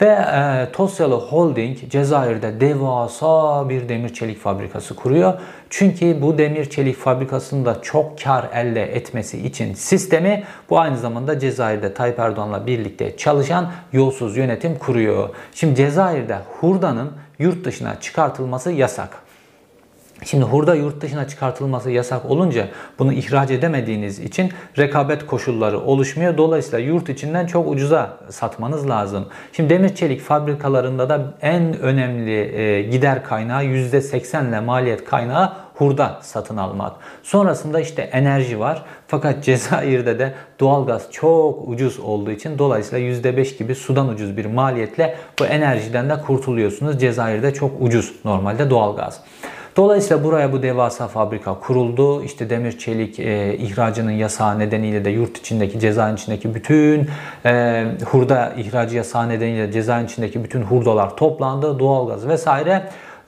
Ve e, Tosyalı Holding Cezayir'de devasa bir demir çelik fabrikası kuruyor. Çünkü bu demir çelik fabrikasında çok kar elde etmesi için sistemi bu aynı zamanda Cezayir'de Tayyip Erdoğan'la birlikte çalışan yolsuz yönetim kuruyor. Şimdi Cezayir'de hurdanın yurt dışına çıkartılması yasak. Şimdi hurda yurt dışına çıkartılması yasak olunca bunu ihraç edemediğiniz için rekabet koşulları oluşmuyor. Dolayısıyla yurt içinden çok ucuza satmanız lazım. Şimdi demir çelik fabrikalarında da en önemli e, gider kaynağı %80 ile maliyet kaynağı hurda satın almak. Sonrasında işte enerji var. Fakat Cezayir'de de doğalgaz çok ucuz olduğu için dolayısıyla %5 gibi sudan ucuz bir maliyetle bu enerjiden de kurtuluyorsunuz. Cezayir'de çok ucuz normalde doğalgaz. Dolayısıyla buraya bu devasa fabrika kuruldu. İşte demir çelik e, ihracının yasağı nedeniyle de yurt içindeki cezaevin içindeki bütün e, hurda ihracı yasağı nedeniyle cezaevin içindeki bütün hurdalar toplandı. Doğalgaz vesaire.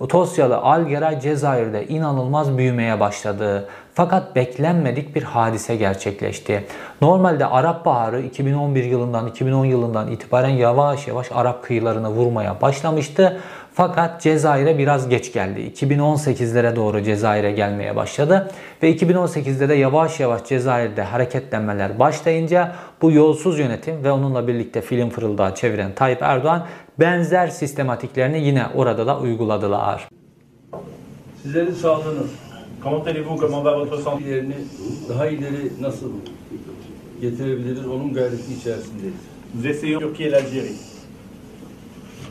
Tosyalı Algeray Cezayir'de inanılmaz büyümeye başladı. Fakat beklenmedik bir hadise gerçekleşti. Normalde Arap Baharı 2011 yılından 2010 yılından itibaren yavaş yavaş Arap kıyılarını vurmaya başlamıştı. Fakat Cezayir'e biraz geç geldi. 2018'lere doğru Cezayir'e gelmeye başladı. Ve 2018'de de yavaş yavaş Cezayir'de hareketlenmeler başlayınca bu yolsuz yönetim ve onunla birlikte film fırıldağı çeviren Tayyip Erdoğan benzer sistematiklerini yine orada da uyguladılar. Sizlerin sağlığınız, Comment allez-vous Comment va votre santé daha ileri nasıl getirebiliriz onun gayreti içerisindeyiz. Nous essayons et l'Algérie.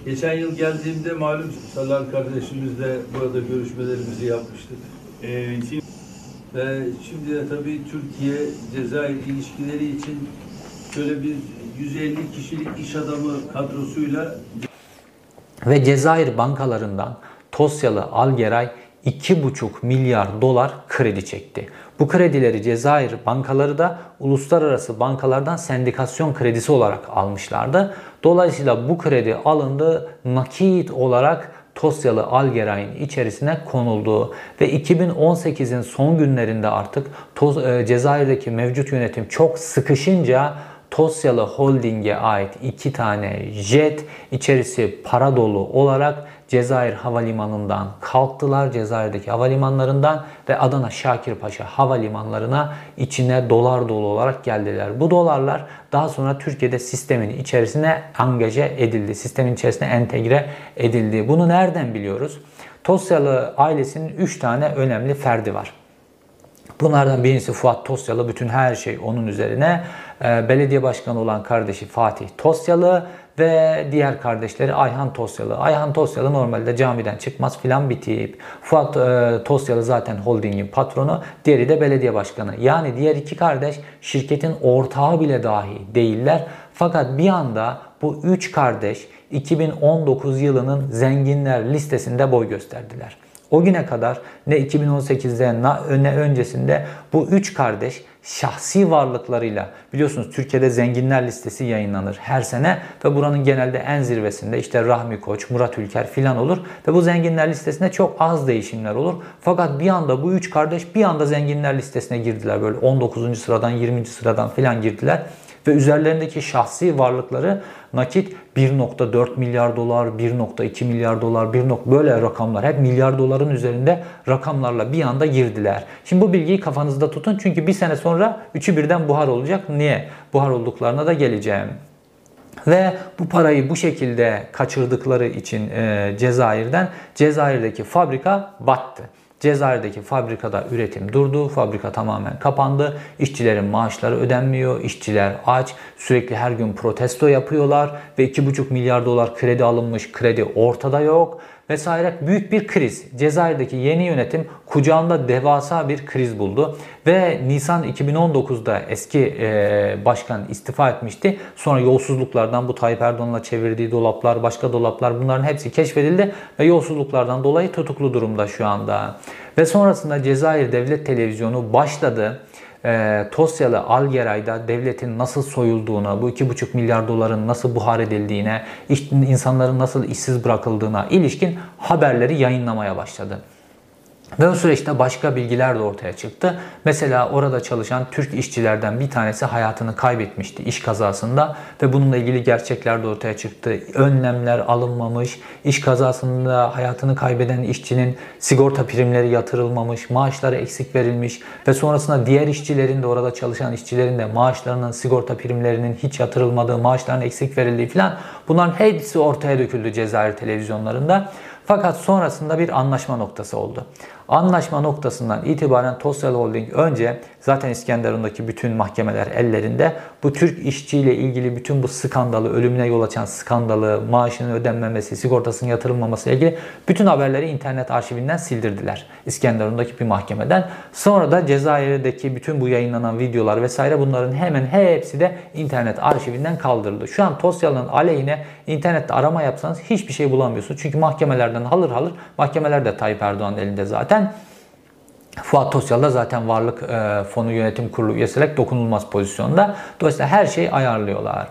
Geçen yıl geldiğimde malum Salar kardeşimizle burada görüşmelerimizi yapmıştık. Et ici, Ve şimdi de tabii Türkiye Cezayir ilişkileri için şöyle bir 150 kişilik iş adamı kadrosuyla Ve Cezayir bankalarından Tosyalı Algeray 2,5 milyar dolar kredi çekti. Bu kredileri Cezayir bankaları da uluslararası bankalardan sendikasyon kredisi olarak almışlardı. Dolayısıyla bu kredi alındı nakit olarak Tosyalı Algeray'ın içerisine konuldu. Ve 2018'in son günlerinde artık Toz- e, Cezayir'deki mevcut yönetim çok sıkışınca Tosyalı Holding'e ait iki tane jet içerisi para dolu olarak Cezayir Havalimanı'ndan kalktılar. Cezayir'deki havalimanlarından ve Adana Şakirpaşa havalimanlarına içine dolar dolu olarak geldiler. Bu dolarlar daha sonra Türkiye'de sistemin içerisine angaje edildi. Sistemin içerisine entegre edildi. Bunu nereden biliyoruz? Tosyalı ailesinin 3 tane önemli ferdi var. Bunlardan birincisi Fuat Tosyalı. Bütün her şey onun üzerine. Ee, belediye başkanı olan kardeşi Fatih Tosyalı ve diğer kardeşleri Ayhan Tosyalı. Ayhan Tosyalı normalde camiden çıkmaz filan bir tip. Fuat e, Tosyalı zaten holdingin patronu. Diğeri de belediye başkanı. Yani diğer iki kardeş şirketin ortağı bile dahi değiller. Fakat bir anda bu üç kardeş 2019 yılının zenginler listesinde boy gösterdiler. O güne kadar ne 2018'de na- ne öncesinde bu üç kardeş şahsi varlıklarıyla biliyorsunuz Türkiye'de zenginler listesi yayınlanır her sene ve buranın genelde en zirvesinde işte Rahmi Koç, Murat Ülker filan olur ve bu zenginler listesinde çok az değişimler olur. Fakat bir anda bu üç kardeş bir anda zenginler listesine girdiler böyle 19. sıradan 20. sıradan filan girdiler ve üzerlerindeki şahsi varlıkları nakit 1.4 milyar dolar, 1.2 milyar dolar, 1. böyle rakamlar hep milyar doların üzerinde rakamlarla bir anda girdiler. Şimdi bu bilgiyi kafanızda tutun çünkü bir sene sonra üçü birden buhar olacak. Niye? Buhar olduklarına da geleceğim. Ve bu parayı bu şekilde kaçırdıkları için e, Cezayir'den Cezayir'deki fabrika battı. Cezayir'deki fabrikada üretim durdu. Fabrika tamamen kapandı. İşçilerin maaşları ödenmiyor. İşçiler aç. Sürekli her gün protesto yapıyorlar. Ve 2,5 milyar dolar kredi alınmış. Kredi ortada yok. Vesaire büyük bir kriz. Cezayir'deki yeni yönetim kucağında devasa bir kriz buldu. Ve Nisan 2019'da eski e, başkan istifa etmişti. Sonra yolsuzluklardan bu Tayyip Erdoğan'la çevirdiği dolaplar, başka dolaplar bunların hepsi keşfedildi. Ve yolsuzluklardan dolayı tutuklu durumda şu anda. Ve sonrasında Cezayir Devlet Televizyonu başladı e, Tosyalı Algeray'da devletin nasıl soyulduğuna, bu 2,5 milyar doların nasıl buhar edildiğine, insanların nasıl işsiz bırakıldığına ilişkin haberleri yayınlamaya başladı. Ve o süreçte başka bilgiler de ortaya çıktı. Mesela orada çalışan Türk işçilerden bir tanesi hayatını kaybetmişti iş kazasında ve bununla ilgili gerçekler de ortaya çıktı. Önlemler alınmamış, iş kazasında hayatını kaybeden işçinin sigorta primleri yatırılmamış, maaşları eksik verilmiş ve sonrasında diğer işçilerin de orada çalışan işçilerin de maaşlarının, sigorta primlerinin hiç yatırılmadığı, maaşlarının eksik verildiği falan bunların hepsi ortaya döküldü Cezayir televizyonlarında. Fakat sonrasında bir anlaşma noktası oldu. Anlaşma noktasından itibaren Tosyal Holding önce zaten İskenderun'daki bütün mahkemeler ellerinde bu Türk işçiyle ilgili bütün bu skandalı, ölümüne yol açan skandalı, maaşının ödenmemesi, sigortasının yatırılmaması ile ilgili bütün haberleri internet arşivinden sildirdiler. İskenderun'daki bir mahkemeden. Sonra da Cezayir'deki bütün bu yayınlanan videolar vesaire bunların hemen hepsi de internet arşivinden kaldırıldı. Şu an Tosyal'ın aleyhine internette arama yapsanız hiçbir şey bulamıyorsunuz. Çünkü mahkemelerden halır halır, mahkemeler de Tayyip Erdoğan'ın elinde zaten. Fuat Tosyal da zaten Varlık e, Fonu Yönetim Kurulu üyesi dokunulmaz pozisyonda. Dolayısıyla her şeyi ayarlıyorlar.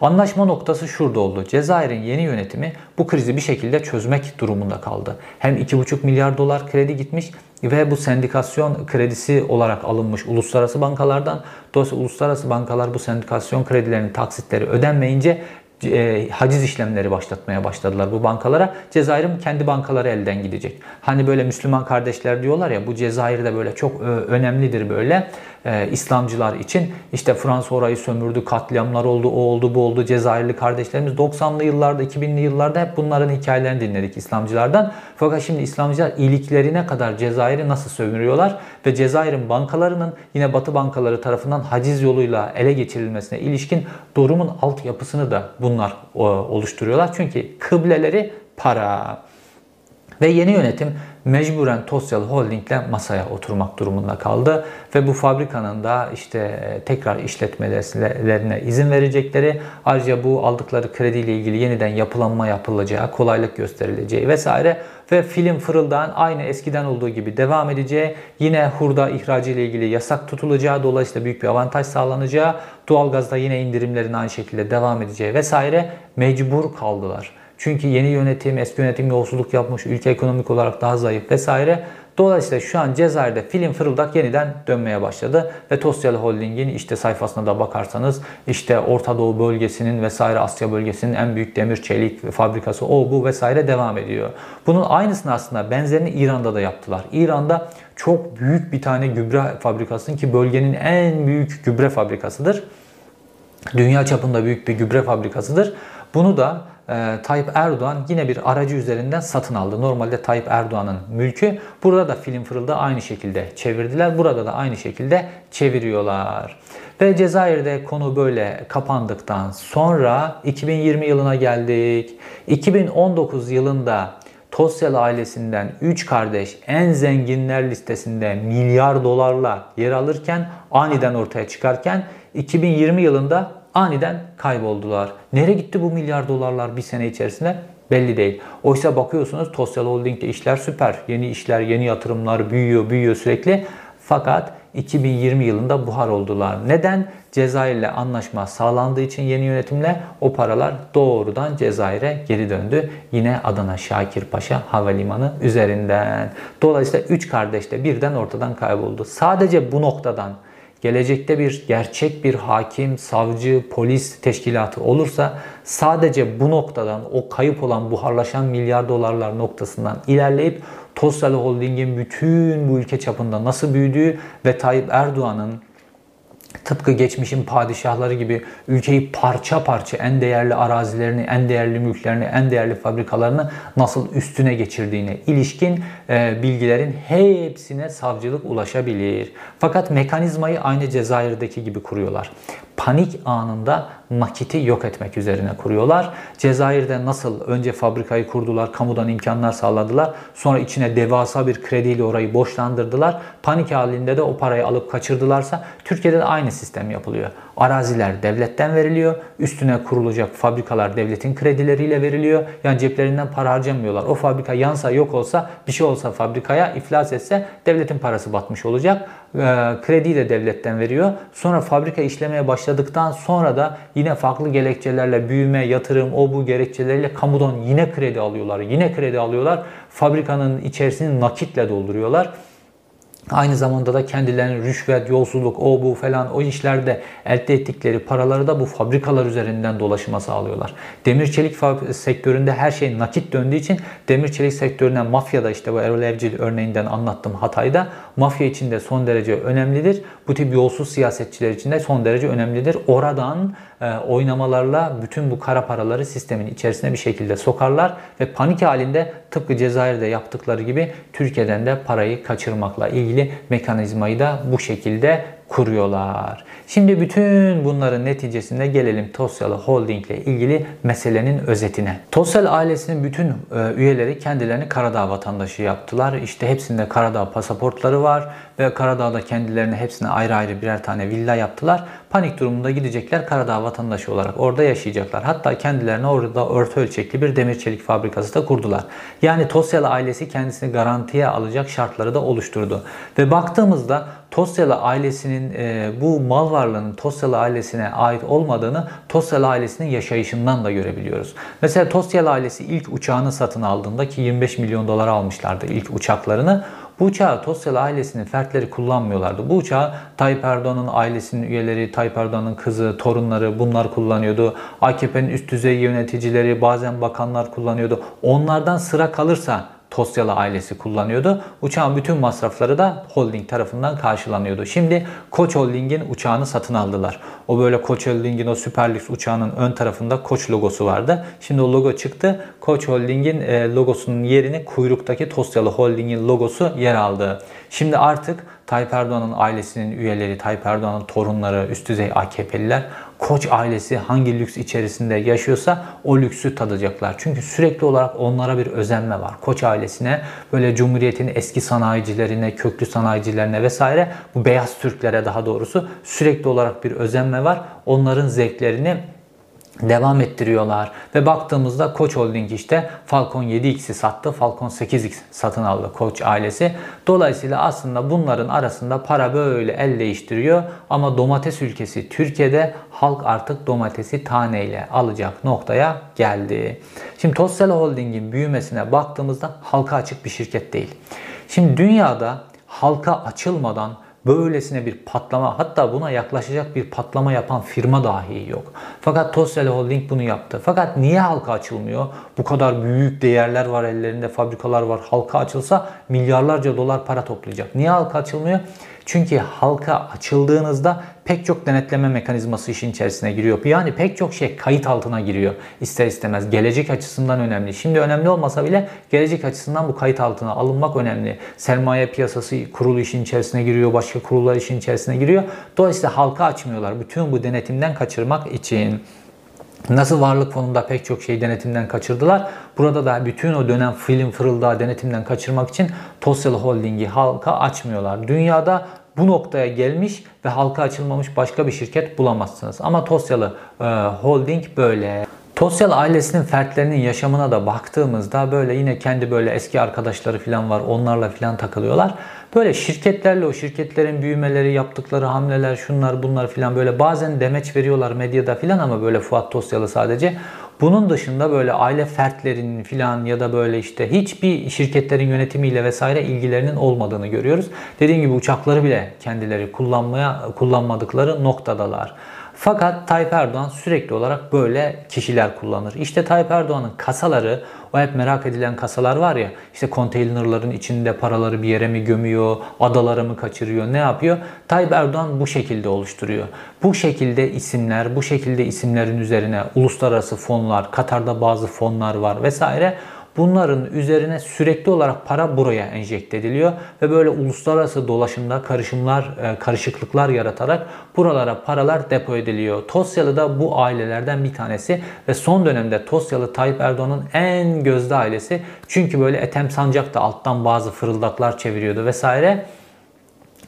Anlaşma noktası şurada oldu. Cezayir'in yeni yönetimi bu krizi bir şekilde çözmek durumunda kaldı. Hem 2,5 milyar dolar kredi gitmiş ve bu sendikasyon kredisi olarak alınmış uluslararası bankalardan. Dolayısıyla uluslararası bankalar bu sendikasyon kredilerinin taksitleri ödenmeyince e, haciz işlemleri başlatmaya başladılar bu bankalara. Cezayir'in kendi bankaları elden gidecek. Hani böyle Müslüman kardeşler diyorlar ya bu Cezayir'de böyle çok e, önemlidir böyle e, İslamcılar için. İşte Fransa orayı sömürdü, katliamlar oldu, o oldu, bu oldu. Cezayirli kardeşlerimiz 90'lı yıllarda, 2000'li yıllarda hep bunların hikayelerini dinledik İslamcılardan. Fakat şimdi İslamcılar iyiliklerine kadar Cezayir'i nasıl sömürüyorlar ve Cezayir'in bankalarının yine Batı bankaları tarafından haciz yoluyla ele geçirilmesine ilişkin durumun altyapısını da bunlar oluşturuyorlar. Çünkü kıbleleri para. Ve yeni yönetim mecburen Tosyal Holding ile masaya oturmak durumunda kaldı ve bu fabrikanın da işte e, tekrar işletmelerine izin verecekleri ayrıca bu aldıkları krediyle ilgili yeniden yapılanma yapılacağı, kolaylık gösterileceği vesaire ve film fırıldan aynı eskiden olduğu gibi devam edeceği, yine hurda ihracı ile ilgili yasak tutulacağı, dolayısıyla büyük bir avantaj sağlanacağı, doğalgazda yine indirimlerin aynı şekilde devam edeceği vesaire mecbur kaldılar. Çünkü yeni yönetim, eski yönetim yolsuzluk yapmış, ülke ekonomik olarak daha zayıf vesaire. Dolayısıyla şu an Cezayir'de film fırıldak yeniden dönmeye başladı ve Tosyalı Holding'in işte sayfasına da bakarsanız işte Orta Doğu bölgesinin vesaire Asya bölgesinin en büyük demir çelik fabrikası o bu vesaire devam ediyor. Bunun aynısını aslında benzerini İran'da da yaptılar. İran'da çok büyük bir tane gübre fabrikasının ki bölgenin en büyük gübre fabrikasıdır. Dünya çapında büyük bir gübre fabrikasıdır. Bunu da e, Tayyip Erdoğan yine bir aracı üzerinden satın aldı. Normalde Tayyip Erdoğan'ın mülkü. Burada da film fırılda aynı şekilde çevirdiler. Burada da aynı şekilde çeviriyorlar. Ve Cezayir'de konu böyle kapandıktan sonra 2020 yılına geldik. 2019 yılında Tosyal ailesinden 3 kardeş en zenginler listesinde milyar dolarla yer alırken aniden ortaya çıkarken 2020 yılında aniden kayboldular. Nereye gitti bu milyar dolarlar bir sene içerisinde? Belli değil. Oysa bakıyorsunuz Tosyal Holding'de işler süper. Yeni işler, yeni yatırımlar büyüyor, büyüyor sürekli. Fakat 2020 yılında buhar oldular. Neden? Cezayir'le anlaşma sağlandığı için yeni yönetimle o paralar doğrudan Cezayir'e geri döndü. Yine Adana Şakir Paşa Havalimanı üzerinden. Dolayısıyla 3 kardeş de birden ortadan kayboldu. Sadece bu noktadan gelecekte bir gerçek bir hakim, savcı, polis teşkilatı olursa sadece bu noktadan o kayıp olan buharlaşan milyar dolarlar noktasından ilerleyip Tosyal Holding'in bütün bu ülke çapında nasıl büyüdüğü ve Tayyip Erdoğan'ın tıpkı geçmişin padişahları gibi ülkeyi parça parça en değerli arazilerini, en değerli mülklerini, en değerli fabrikalarını nasıl üstüne geçirdiğine ilişkin e, bilgilerin hepsine savcılık ulaşabilir. Fakat mekanizmayı aynı Cezayir'deki gibi kuruyorlar. Panik anında nakiti yok etmek üzerine kuruyorlar. Cezayir'de nasıl önce fabrikayı kurdular, kamudan imkanlar sağladılar. Sonra içine devasa bir krediyle orayı borçlandırdılar. Panik halinde de o parayı alıp kaçırdılarsa Türkiye'de de aynı sistem yapılıyor. Araziler devletten veriliyor. Üstüne kurulacak fabrikalar devletin kredileriyle veriliyor. Yani ceplerinden para harcamıyorlar. O fabrika yansa yok olsa bir şey olsa fabrikaya iflas etse devletin parası batmış olacak. e, krediyi de devletten veriyor. Sonra fabrika işlemeye başladıktan sonra da yine farklı gerekçelerle büyüme, yatırım, o bu gerekçeleriyle kamudan yine kredi alıyorlar. Yine kredi alıyorlar. Fabrikanın içerisini nakitle dolduruyorlar. Aynı zamanda da kendilerinin rüşvet, yolsuzluk, o bu falan o işlerde elde ettikleri paraları da bu fabrikalar üzerinden dolaşıma sağlıyorlar. Demir çelik sektöründe her şey nakit döndüğü için demir çelik sektörüne mafya da işte bu Erol Evcil örneğinden anlattım Hatay'da. Mafya için de son derece önemlidir. Bu tip yolsuz siyasetçiler için de son derece önemlidir. Oradan oynamalarla bütün bu kara paraları sistemin içerisine bir şekilde sokarlar ve panik halinde tıpkı Cezayir'de yaptıkları gibi Türkiye'den de parayı kaçırmakla ilgili mekanizmayı da bu şekilde kuruyorlar. Şimdi bütün bunların neticesinde gelelim Tosyalı Holding ile ilgili meselenin özetine. Tosyal ailesinin bütün e, üyeleri kendilerini Karadağ vatandaşı yaptılar. İşte hepsinde Karadağ pasaportları var ve Karadağ'da kendilerine hepsine ayrı ayrı birer tane villa yaptılar. Panik durumunda gidecekler Karadağ vatandaşı olarak orada yaşayacaklar. Hatta kendilerine orada orta ölçekli bir demir çelik fabrikası da kurdular. Yani Tosyalı ailesi kendisini garantiye alacak şartları da oluşturdu. Ve baktığımızda Tosyalı ailesinin e, bu mal varlığının Tosyalı ailesine ait olmadığını Tosyalı ailesinin yaşayışından da görebiliyoruz. Mesela Tosyalı ailesi ilk uçağını satın aldığında ki 25 milyon dolara almışlardı ilk uçaklarını. Bu uçağı Tosyalı ailesinin fertleri kullanmıyorlardı. Bu uçağı Tayyip Erdoğan'ın ailesinin üyeleri, Tayyip Erdoğan'ın kızı, torunları bunlar kullanıyordu. AKP'nin üst düzey yöneticileri, bazen bakanlar kullanıyordu. Onlardan sıra kalırsa Tosyalı ailesi kullanıyordu. Uçağın bütün masrafları da holding tarafından karşılanıyordu. Şimdi Koç Holding'in uçağını satın aldılar. O böyle Koç Holding'in o süper lüks uçağının ön tarafında Koç logosu vardı. Şimdi o logo çıktı. Koç Holding'in e, logosunun yerini kuyruktaki Tosyalı Holding'in logosu yer aldı. Şimdi artık Tayyip Erdoğan'ın ailesinin üyeleri, Tayyip Erdoğan'ın torunları, üst düzey AKP'liler Koç ailesi hangi lüks içerisinde yaşıyorsa o lüksü tadacaklar. Çünkü sürekli olarak onlara bir özenme var. Koç ailesine böyle Cumhuriyet'in eski sanayicilerine, köklü sanayicilerine vesaire bu beyaz Türklere daha doğrusu sürekli olarak bir özenme var. Onların zevklerini devam ettiriyorlar. Ve baktığımızda Koç Holding işte Falcon 7X'i sattı. Falcon 8X satın aldı Koç ailesi. Dolayısıyla aslında bunların arasında para böyle el değiştiriyor. Ama domates ülkesi Türkiye'de halk artık domatesi taneyle alacak noktaya geldi. Şimdi Tosyal Holding'in büyümesine baktığımızda halka açık bir şirket değil. Şimdi dünyada halka açılmadan böylesine bir patlama hatta buna yaklaşacak bir patlama yapan firma dahi yok. Fakat Tosyal Holding bunu yaptı. Fakat niye halka açılmıyor? Bu kadar büyük değerler var ellerinde, fabrikalar var. Halka açılsa milyarlarca dolar para toplayacak. Niye halka açılmıyor? Çünkü halka açıldığınızda pek çok denetleme mekanizması işin içerisine giriyor. Yani pek çok şey kayıt altına giriyor ister istemez. Gelecek açısından önemli. Şimdi önemli olmasa bile gelecek açısından bu kayıt altına alınmak önemli. Sermaye piyasası kurulu işin içerisine giriyor. Başka kurullar işin içerisine giriyor. Dolayısıyla halka açmıyorlar. Bütün bu denetimden kaçırmak için. Nasıl varlık fonunda pek çok şey denetimden kaçırdılar. Burada da bütün o dönem film fırıldağı denetimden kaçırmak için Tosyalı Holding'i halka açmıyorlar. Dünyada bu noktaya gelmiş ve halka açılmamış başka bir şirket bulamazsınız. Ama Tosyalı e, Holding böyle. Tosyal ailesinin fertlerinin yaşamına da baktığımızda böyle yine kendi böyle eski arkadaşları falan var. Onlarla falan takılıyorlar. Böyle şirketlerle o şirketlerin büyümeleri, yaptıkları hamleler, şunlar bunlar filan böyle bazen demeç veriyorlar medyada filan ama böyle Fuat Tosyalı sadece. Bunun dışında böyle aile fertlerinin filan ya da böyle işte hiçbir şirketlerin yönetimiyle vesaire ilgilerinin olmadığını görüyoruz. Dediğim gibi uçakları bile kendileri kullanmaya kullanmadıkları noktadalar. Fakat Tayyip Erdoğan sürekli olarak böyle kişiler kullanır. İşte Tayyip Erdoğan'ın kasaları, o hep merak edilen kasalar var ya, işte konteynerların içinde paraları bir yere mi gömüyor, adaları mı kaçırıyor, ne yapıyor? Tayyip Erdoğan bu şekilde oluşturuyor. Bu şekilde isimler, bu şekilde isimlerin üzerine uluslararası fonlar, Katar'da bazı fonlar var vesaire. Bunların üzerine sürekli olarak para buraya enjekte ediliyor ve böyle uluslararası dolaşımda karışımlar, e, karışıklıklar yaratarak buralara paralar depo ediliyor. Tosyalı da bu ailelerden bir tanesi ve son dönemde Tosyalı Tayyip Erdoğan'ın en gözde ailesi. Çünkü böyle Ethem Sancak da alttan bazı fırıldaklar çeviriyordu vesaire.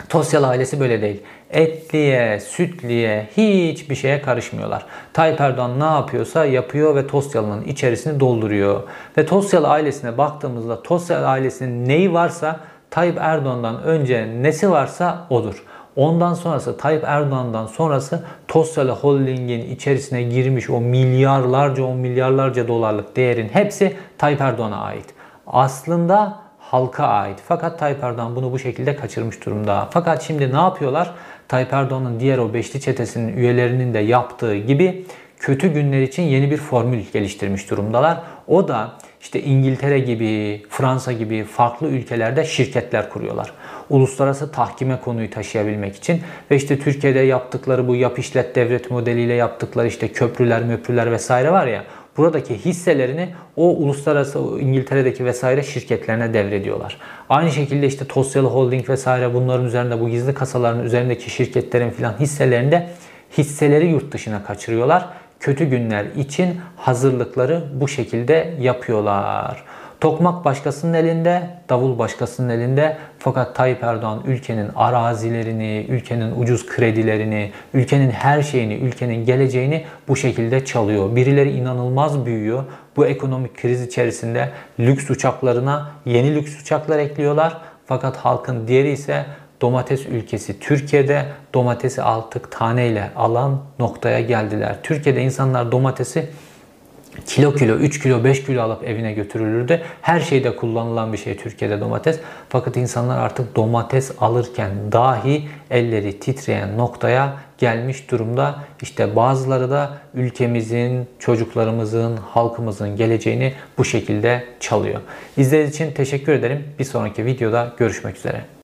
Tosyalı ailesi böyle değil etliye, sütliye hiçbir şeye karışmıyorlar. Tayyip Erdoğan ne yapıyorsa yapıyor ve Tosyalı'nın içerisini dolduruyor. Ve Tosyalı ailesine baktığımızda Tosyalı ailesinin neyi varsa Tayyip Erdoğan'dan önce nesi varsa odur. Ondan sonrası Tayyip Erdoğan'dan sonrası Tosyalı Holding'in içerisine girmiş o milyarlarca on milyarlarca dolarlık değerin hepsi Tayyip Erdoğan'a ait. Aslında halka ait. Fakat Tayyip Erdoğan bunu bu şekilde kaçırmış durumda. Fakat şimdi ne yapıyorlar? Tayyip Erdoğan'ın diğer o beşli çetesinin üyelerinin de yaptığı gibi kötü günler için yeni bir formül geliştirmiş durumdalar. O da işte İngiltere gibi, Fransa gibi farklı ülkelerde şirketler kuruyorlar. Uluslararası tahkime konuyu taşıyabilmek için ve işte Türkiye'de yaptıkları bu yap işlet devlet modeliyle yaptıkları işte köprüler, möprüler vesaire var ya buradaki hisselerini o uluslararası İngiltere'deki vesaire şirketlerine devrediyorlar. Aynı şekilde işte Tosyalı Holding vesaire bunların üzerinde bu gizli kasaların üzerindeki şirketlerin filan hisselerinde hisseleri yurt dışına kaçırıyorlar. Kötü günler için hazırlıkları bu şekilde yapıyorlar. Tokmak başkasının elinde, davul başkasının elinde. Fakat Tayyip Erdoğan ülkenin arazilerini, ülkenin ucuz kredilerini, ülkenin her şeyini, ülkenin geleceğini bu şekilde çalıyor. Birileri inanılmaz büyüyor. Bu ekonomik kriz içerisinde lüks uçaklarına yeni lüks uçaklar ekliyorlar. Fakat halkın diğeri ise domates ülkesi Türkiye'de domatesi artık taneyle alan noktaya geldiler. Türkiye'de insanlar domatesi kilo kilo, 3 kilo, 5 kilo alıp evine götürülürdü. Her şeyde kullanılan bir şey Türkiye'de domates. Fakat insanlar artık domates alırken dahi elleri titreyen noktaya gelmiş durumda. İşte bazıları da ülkemizin, çocuklarımızın, halkımızın geleceğini bu şekilde çalıyor. İzlediğiniz için teşekkür ederim. Bir sonraki videoda görüşmek üzere.